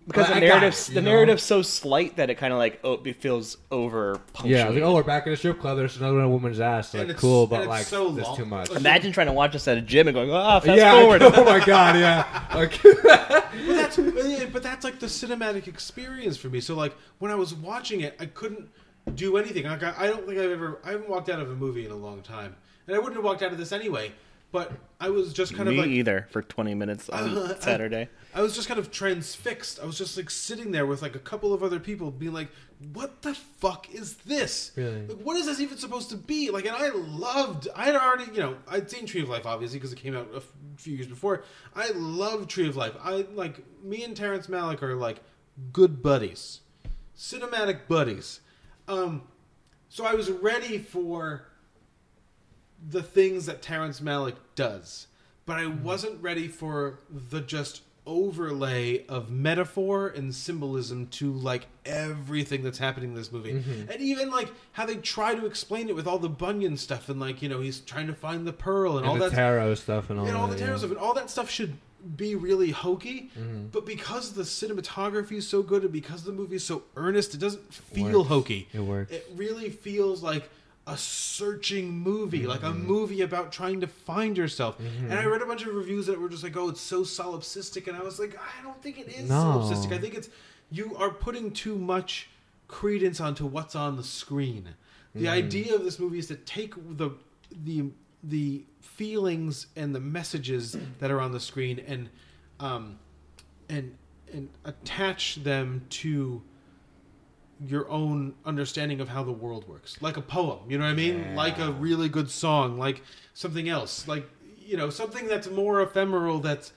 because But the I got narrative's it, the know? narrative's so slight that it kind of like oh it feels over Yeah, like, oh, we're back in a strip club. There's another woman's ass. Like, it's- cool, but it's like, so that's long. too much. Imagine trying to watch this at a gym and going, ah, fast Yeah, forward. Oh my God, yeah. Like- but that's but that's like the cinematic experience for me. So like when I was watching it, I couldn't do anything. Like I, I don't think I've ever. I haven't walked out of a movie in a long time, and I wouldn't have walked out of this anyway. But I was just kind Me of like either for 20 minutes on Uh, I- Saturday. I was just kind of transfixed. I was just like sitting there with like a couple of other people, being like, "What the fuck is this? Really? Like, what is this even supposed to be?" Like, and I loved. I had already, you know, I'd seen Tree of Life obviously because it came out a f- few years before. I love Tree of Life. I like me and Terrence Malick are like good buddies, cinematic buddies. Um, so I was ready for the things that Terrence Malick does, but I wasn't ready for the just overlay of metaphor and symbolism to like everything that's happening in this movie. Mhm. And even like how they try to explain it with all the Bunyan stuff and like, you know, he's trying to find the pearl and, And all the that tarot stuff and all and all that, the tarot yeah. stuff and all that stuff should be really hokey. Mhm. But because the cinematography is so good and because the movie is so earnest, it doesn't feel Works. hokey. It works. It really feels like a searching movie, like Mm-hmm. a movie about trying to find yourself. And I read a bunch of reviews that were just like, "Oh, it's so solipsistic," and I was like, "I don't think it is No. solipsistic. I think it's you are putting too much credence onto what's on the screen." The Mhm. idea of this movie is to take the the the feelings and the messages that are on the screen and um and and attach them to your own understanding of how the world works. Like a poem you know what i mean? Like a really good song like something else like you know something that's more ephemeral that's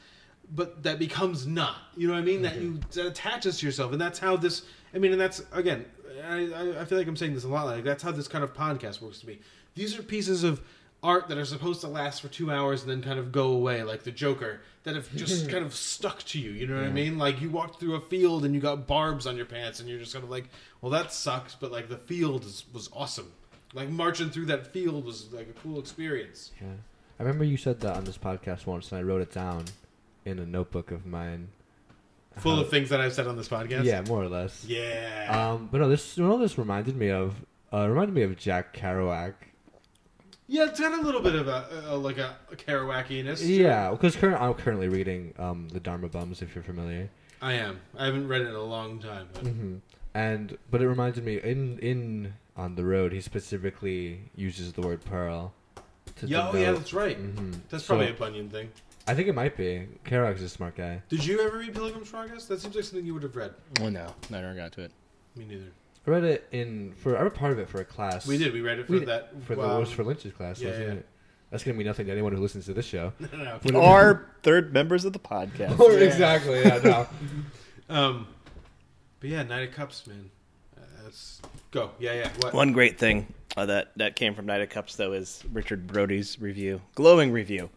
but that becomes not you know what i mean? That you that attaches to yourself. And that's how this i mean and that's again I, I i feel like i'm saying this a lot like that's how this kind of podcast works to me. These are pieces of art that are supposed to last for two hours and then kind of go away like the joker that have just kind of stuck to you you know what i mean like you walked through a field and you got barbs on your pants and you're just kind of like well that sucks but like the field is, was awesome like marching through that field was like a cool experience Yeah. I remember you said that on this podcast once, and I wrote it down in a notebook of mine. full How- of things that i've said on this podcast Yeah, more or less. Yeah. Um, but no, this you know this reminded me of. Uh, reminded me of Jack Kerouac. Yeah it's got a little bit of a, a like a, a Kerouaciness to. Yeah, because current, I'm currently reading um, the Dharma Bums, if you're familiar. i am i haven't read it in a long time but hmm And but it reminded me in in on the road he specifically uses the word pearl. To Yeah, oh, yeah, that's right. Mhm. That's probably So- a Bunyan thing. I think it might be. Kerouac's a smart guy. Did you ever read Pilgrim's Progress? That seems like something you would have read. Oh no, I never got to it. Me neither. I read it in for I read part of it for a class. We did, we read it for We that, for the um, was for Lynch's class, yeah, wasn't yeah. it? That's gonna be nothing to anyone who listens to this show. No, But- Or third members of the podcast. Or exactly, yeah, no. um, but yeah, Knight of Cups, man. Uh, that's go. Yeah, yeah. What? One great thing uh, that that came from Knight of Cups though is Richard Brody's review, glowing review,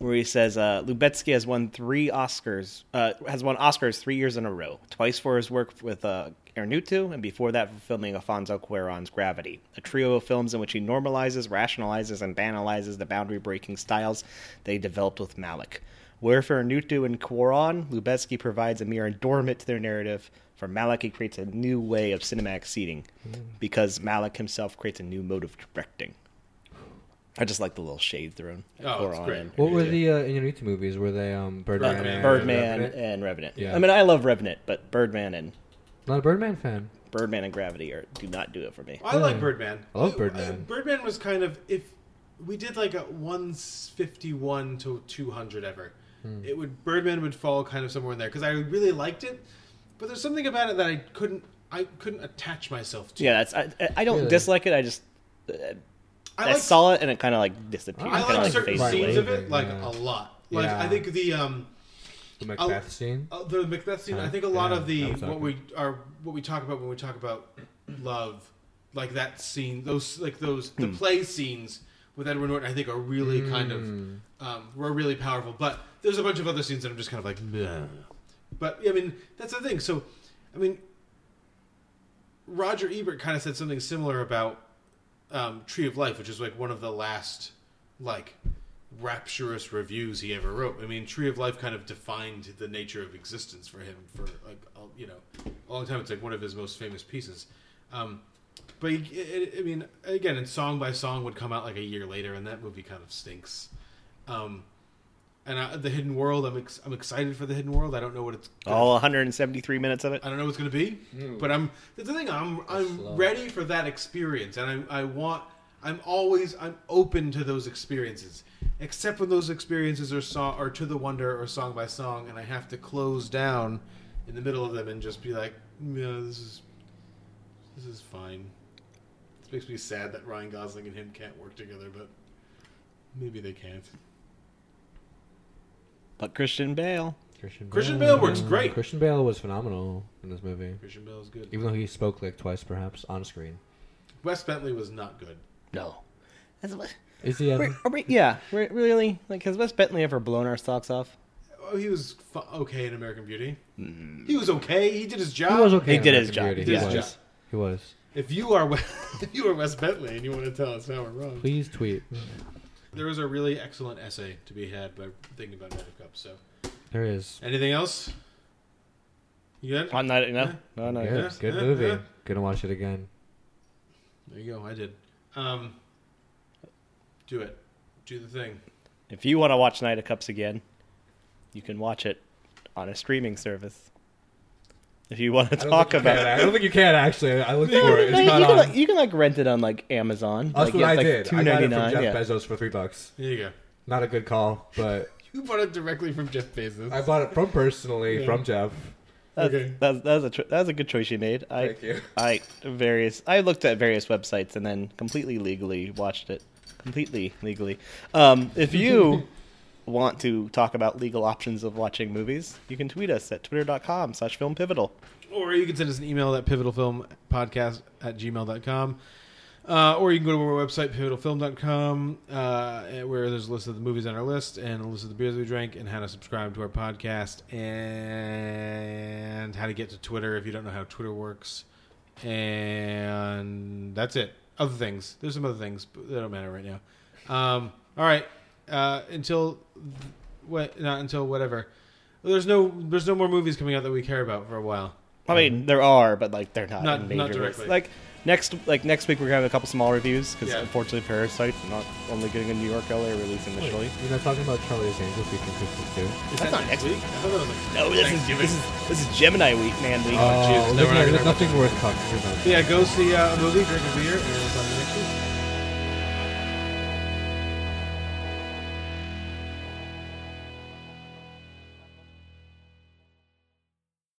where he says uh, Lubezki has won three Oscars, uh, has won Oscars three years in a row, twice for his work with uh, Iñárritu, and before that for filming Alfonso Cuarón's Gravity, a trio of films in which he normalizes, rationalizes, and banalizes the boundary-breaking styles they developed with Malick. Where for Iñárritu and Cuarón, Lubezki provides a mere adornment to their narrative. For Malick, he creates a new way of cinematic seating, because Malick himself creates a new mode of directing. I just like the little shade thrown. Oh, it's Cuarón great. and- What were the uh, Inuyuki movies? Were they um, Birdman? Birdman. and Birdman Revenant? and Revenant. Yeah. I mean, I love Revenant, but Birdman and not a Birdman fan. Birdman and Gravity are do not do it for me. I like Birdman. I love Uh, Birdman. Birdman was kind of if we did like a 151 to 200 ever. Hmm. It would Birdman would fall kind of somewhere in there because I really liked it, but there's something about it that I couldn't I couldn't attach myself to. Yeah, that's I, I- I don't Really? dislike it. I just uh, I I, like- saw it and it kind of like disappeared. I kinda, like certain faded scenes away. of it like yeah. a lot. Like Yeah. I think the um The Macbeth scene. uh, the Macbeth scene. I think a lot Yeah, of the what we are what we talk about when we talk about love, like that scene, those like those the Hmm. play scenes with Edward Norton. I think are really kind of Mm. um, were really powerful. But there's a bunch of other scenes that I'm just kind of like, Bleh. but I mean that's the thing. So I mean, Roger Ebert kind of said something similar about um, Tree of Life, which is like one of the last like rapturous reviews he ever wrote. I mean, Tree of Life kind of defined the nature of existence for him for like you know a long time. It's like one of his most famous pieces. Um, but I mean, again, and song by song would come out like a year later, and that movie kind of stinks. Um, and I, the Hidden World, I'm ex- I'm excited for the Hidden World. I don't know what it's All 173 minutes of it. I don't know what's going to be, mm. but I'm. That's the thing. I'm I'm slow. ready for that experience, and I I want. I'm always I'm open to those experiences, except when those experiences are song or to the wonder or song by song, and I have to close down in the middle of them and just be like, yeah, this is this is fine. This makes me sad that Ryan Gosling and him can't work together, but maybe they can't. But Christian Bale. Christian Christian Bale works great. Christian Bale was phenomenal in this movie. Christian Bale is good. Even though he spoke like twice, perhaps on screen. Wes Bentley was not good. No. That's what. Is he? ever- Wait, are we- yeah, re- really? Like, has Wes Bentley ever blown our socks off? Oh, he was fu- okay in American Beauty. Mm. He was okay. He did his job. He was okay. He in did his American job. Beauty. He did He his was. job. He was. If you are Wes- if you are Wes Bentley and you want to tell us how we're wrong, Please tweet. There was a really excellent essay to be had by thinking about Knight of Cups. So, There is. anything else? You good? On that, no, Yeah. no, no. Good, Yeah, good yeah, movie. yeah. Gonna watch it again. There you go. I did. Um, do it. Do the thing. If you want to watch Knight of Cups again, you can watch it on a streaming service. If you want to talk about can. I don't think you can actually. I looked No, for it. no, It's you, not can on. like, you can like rent it on like Amazon. That's like, what yeah, I like did. Two I got it from nine. Jeff Yeah. Bezos for three bucks. There you go. Not a good call, but You bought it directly from Jeff Bezos. I bought it from personally Yeah. from Jeff. That's, Okay. that's, that's a cho- that's a good choice you made. I Thank you. I various I looked at various websites and then completely legally watched it. Completely legally. Um, if you want to talk about legal options of watching movies, you can tweet us at twitter.com slash film pivotal. Or you can send us an email at pivotalfilmpodcast at gmail.com. Uh, or you can go to our website, pivotalfilm.com, uh, where there's a list of the movies on our list and a list of the beers we drank and how to subscribe to our podcast and how to get to Twitter if you don't know how Twitter works. And that's it. Other things. There's some other things, they don't matter right now. Um, all right. Uh, until what? Not until whatever. There's no. There's no more movies coming out that we care about for a while. I mean, there are, but like they're not, Not- major not directly. Like next, like next week, we're gonna have a couple small reviews because Yeah. unfortunately, Parasite not only getting a New York, LA, release initially. You're not talking about Charlie's Angels week in Christmas too. Is That's that not next next week? I thought that was like No, this is, this is this is Gemini week, man. Week. Oh, Jesus, no, there's, we're there's nothing worth talking about. Yeah, go see uh, a movie, drink a beer, and it's on